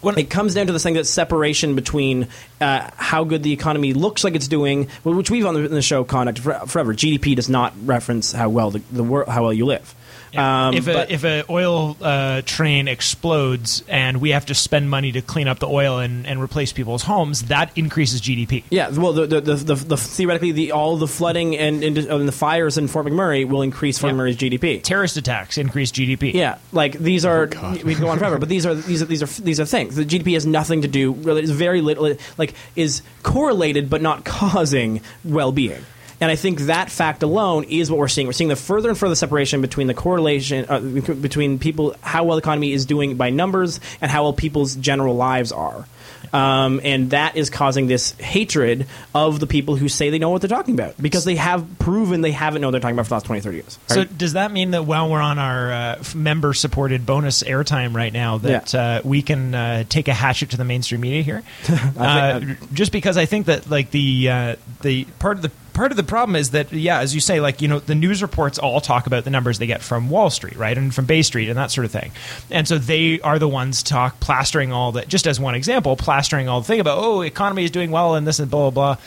Well- it comes down to this thing that separation between uh, how good the economy looks like it's doing, which we've on the, the show conduct for, forever. GDP does not reference how well the, the wor- how well you live. Um, if a but- if a oil uh, train explodes and we have to spend money to clean up the oil and, and replace people's homes, that increases GDP. yeah, well, the, the, the, the, the theoretically, the, all the flooding and, and, and the fires in Fort McMurray will increase Fort Yeah. McMurray's GDP. Terrorist attacks increase GDP. Yeah, like these are we can go on forever, but these are these are these are these are things. The GDP has nothing to do. Really, it's very little. Like is correlated, but not causing well-being. And I think that fact alone is what we're seeing. We're seeing the further and further separation between the correlation uh, between people how well the economy is doing by numbers and how well people's general lives are. Um, and that is causing this hatred of the people who say they know what they're talking about because they have proven they haven't known what they're talking about for the last 20, 30 years. So does that mean that while we're on our uh, member supported bonus airtime right now, that Yeah. uh, we can uh, take a hatchet to the mainstream media here? uh, just because I think that like the uh, the part of the part of the problem is that yeah, as you say, like you know the news reports all talk about the numbers they get from Wall Street, right, and from Bay Street and that sort of thing, and so they are the ones talk plastering all that. Just as one example, plastering all the thing about oh economy is doing well and this and blah blah blah.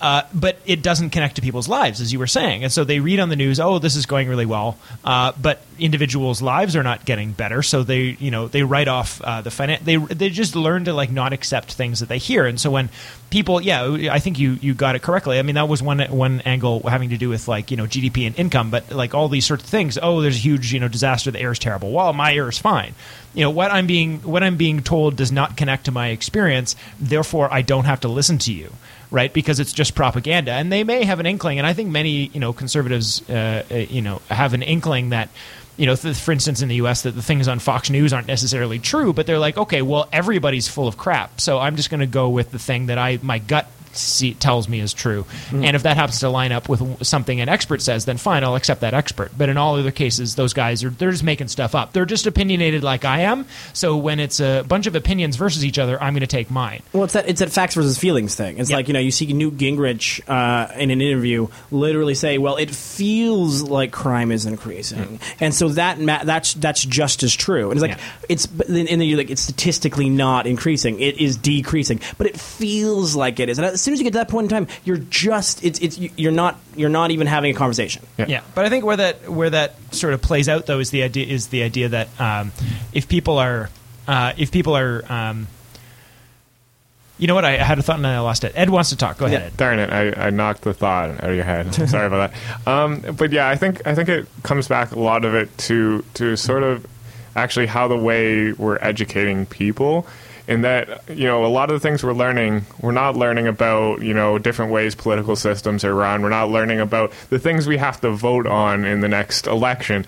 Uh, but it doesn't connect to people's lives, as you were saying. And so they read on the news, "Oh, this is going really well," uh, but individuals' lives are not getting better. So they, you know, they write off uh, the finance. They they just learn to like not accept things that they hear. And so when people, yeah, I think you you got it correctly. I mean, that was one one angle having to do with like you know GDP and income, but like all these sorts of things. Oh, there's a huge you know disaster. The air is terrible. Well, my air is fine. You know what I'm being what I'm being told does not connect to my experience. Therefore, I don't have to listen to you right? Because it's just propaganda, and they may have an inkling. And I think many, you know, conservatives, uh, uh, you know, have an inkling that, you know, th- for instance, in the U.S., that the things on Fox News aren't necessarily true, but they're like, okay, well, everybody's full of crap, so I'm just going to go with the thing that I my gut see, tells me is true. And if that happens to line up with something an expert says, then fine, I'll accept that expert. But in all other cases, those guys are they're just making stuff up. They're just opinionated like I am. So when it's a bunch of opinions versus each other, I'm going to take mine. Well, it's that it's that facts versus feelings thing. It's Yeah. like you know you see Newt Gingrich uh, in an interview literally say, "Well, it feels like crime is increasing," and so that ma- that's that's just as true. And it's like Yeah. it's and then you're like it's statistically not increasing; it is decreasing, but it feels like it is. And as soon as you get to that point in time, you're just it's it's you're not you're not even having a conversation. Yeah. but I think where that where that sort of plays out though is the idea is the idea that um, if people are uh, if people are um, you know what I, I had a thought and then I lost it. Ed wants to talk. Go ahead. Yeah. Ed. Darn it! I, I knocked the thought out of your head. Sorry about that. Um, but yeah, I think I think it comes back a lot of it to to sort of actually how the way we're educating people. In that, you know, a lot of the things we're learning, we're not learning about, you know, different ways political systems are run. We're not learning about the things we have to vote on in the next election.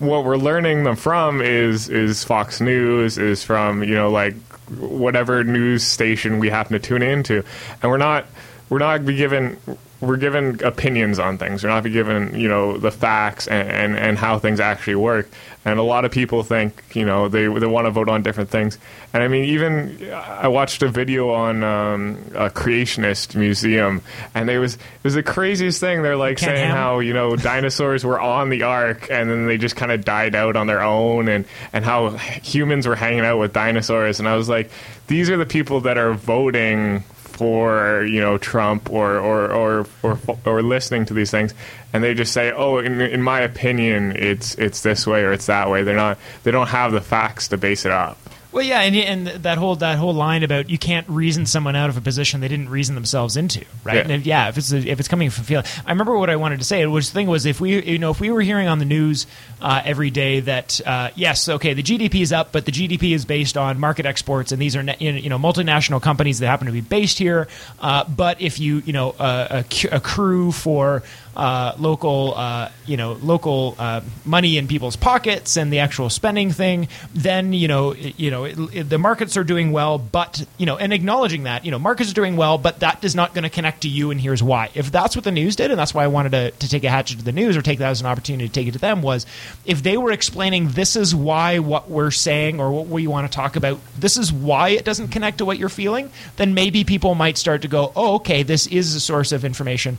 What we're learning them from is is Fox News, is from, you know, like whatever news station we happen to tune into, and we're not we're not be given we're given opinions on things. We're not given you know the facts and, and, and how things actually work. And a lot of people think you know they they want to vote on different things. And I mean even I watched a video on um, a creationist museum, and it was it was the craziest thing. They're like Ken saying how you know dinosaurs were on the ark and then they just kind of died out on their own and and how humans were hanging out with dinosaurs and I was like these are the people that are voting for you know Trump or or or or, or listening to these things and they just say oh in, in my opinion it's it's this way or it's that way. They're not they don't have the facts to base it up Well, yeah, and, and that whole that whole line about you can't reason someone out of a position they didn't reason themselves into, right? Yeah. And if, yeah, if it's if it's coming from feeling, I remember what I wanted to say. It was the thing was if we you know if we were hearing on the news uh, every day that uh, yes, okay, the GDP is up, but the GDP is based on market exports, and these are you know multinational companies that happen to be based here. Uh, but if you you know uh, accrue for uh, local, uh, you know, local uh, money in people's pockets and the actual spending thing, then you know, it- you know, it, it- the markets are doing well, but you know, and acknowledging that, you know, markets are doing well, but that is not going to connect to you, and here's why. If that's what the news did, and that's why I wanted to, to take a hatchet to the news or take that as an opportunity to take it to them, was if they were explaining this is why what we're saying or what we want to talk about, this is why it doesn't connect to what you're feeling, then maybe people might start to go, oh, okay, this is a source of information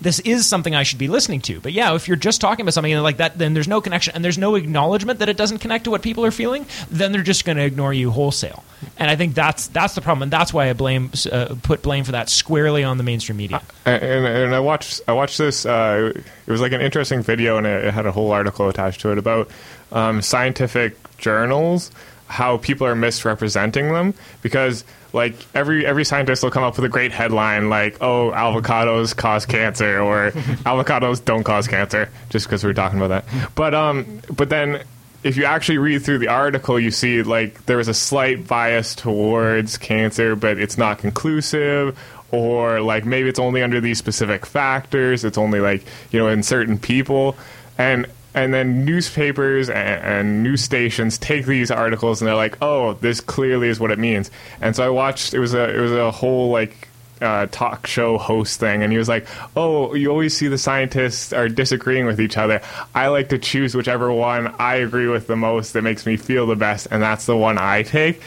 this is something I should be listening to. But yeah, if you're just talking about something like that, then there's no connection and there's no acknowledgement that it doesn't connect to what people are feeling. Then they're just going to ignore you wholesale. And I think that's that's the problem, and that's why I blame uh, put blame for that squarely on the mainstream media. and, and, and I watched I watched this. Uh, it was like an interesting video, and it, it had a whole article attached to it about um, scientific journals, how people are misrepresenting them because. Like every every scientist will come up with a great headline like, "Oh, avocados cause cancer," or "Avocados don't cause cancer," just because we are talking about that. But um, but then if you actually read through the article, you see like there was a slight bias towards cancer, but it's not conclusive, or like maybe it's only under these specific factors. It's only like you know in certain people, and and then newspapers and, and news stations take these articles and they're like, oh, this clearly is what it means. And so I watched. It was a it was a whole like uh, talk show host thing, and he was like, "Oh, you always see the scientists are disagreeing with each other. I like to choose whichever one I agree with the most that makes me feel the best, and that's the one I take."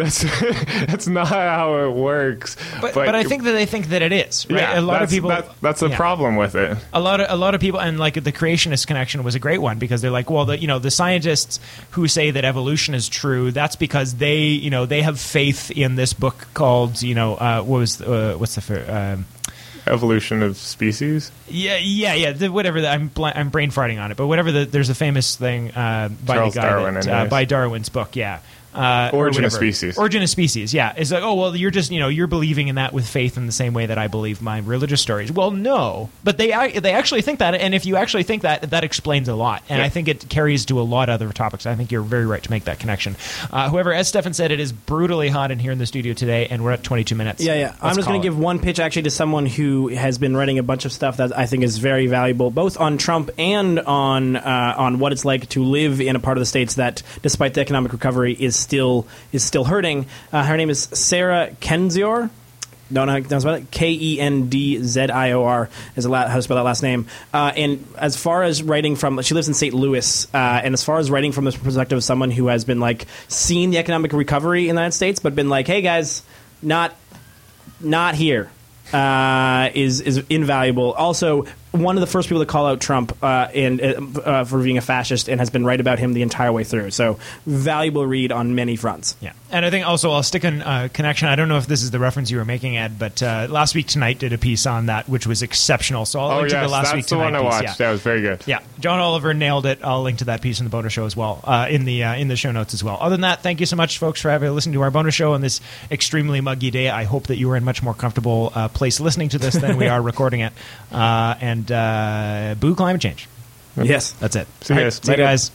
That's that's not how it works. But, but, I think that they think that it is. Right? yeah, a lot of people. that- that's the yeah. problem with it. a lot of a lot of people and like the creationist connection was a great one because they're like well the you know the scientists who say that evolution is true that's because they you know they have faith in this book called you know uh, what was uh, what's the fir- um, Evolution of species. yeah yeah yeah the, whatever the, I'm bl- I'm brain farting on it but whatever the, there's a famous thing uh, by Charles the guy Darwin, that, uh, by Darwin's book yeah. Uh, or Origin of. Species. Origin of species. Yeah, it's like, oh well, you're just you know you're believing in that with faith in the same way that I believe my religious stories. Well, no, but they they actually think that, and if you actually think that, that explains a lot, and Yeah. I think it carries to a lot of other topics. I think you're very right to make that connection. Uh, however, as Stefan said, it is brutally hot in here in the studio today, and we're at 22 minutes. Yeah, yeah. I'm just going to give one pitch actually to someone who has been writing a bunch of stuff that I think is very valuable, both on Trump and on uh, on what it's like to live in a part of the states that, despite the economic recovery, is still is still hurting. Uh, her name is Sarah how to spell it. K E N D Z I O R is a la- how to spell that last name. Uh, and as far as writing from, she lives in St. Louis. Uh, and as far as writing from the perspective of someone who has been like seen the economic recovery in the United States, but been like, hey guys, not not here uh, is is invaluable. Also, one of the first people to call out Trump uh, and uh, uh, for being a fascist, and has been right about him the entire way through. So, valuable read on many fronts. Yeah, and I think also I'll stick in uh, connection. I don't know if this is the reference you were making, Ed, but uh, last week tonight did a piece on that, which was exceptional. So I'll Oh link to yes, the last that's week the tonight one I piece, watched. yeah. That was very good. Yeah, John Oliver nailed it. I'll link to that piece in the bonus show as well, uh, in the uh, in the show notes as well. Other than that, thank you so much, folks, for having listened to our bonus show on this extremely muggy day. I hope that you are in much more comfortable uh, place listening to this than we are recording it. Uh, and uh, boo climate change. Yes. That's it. Yes. Right. See you guys.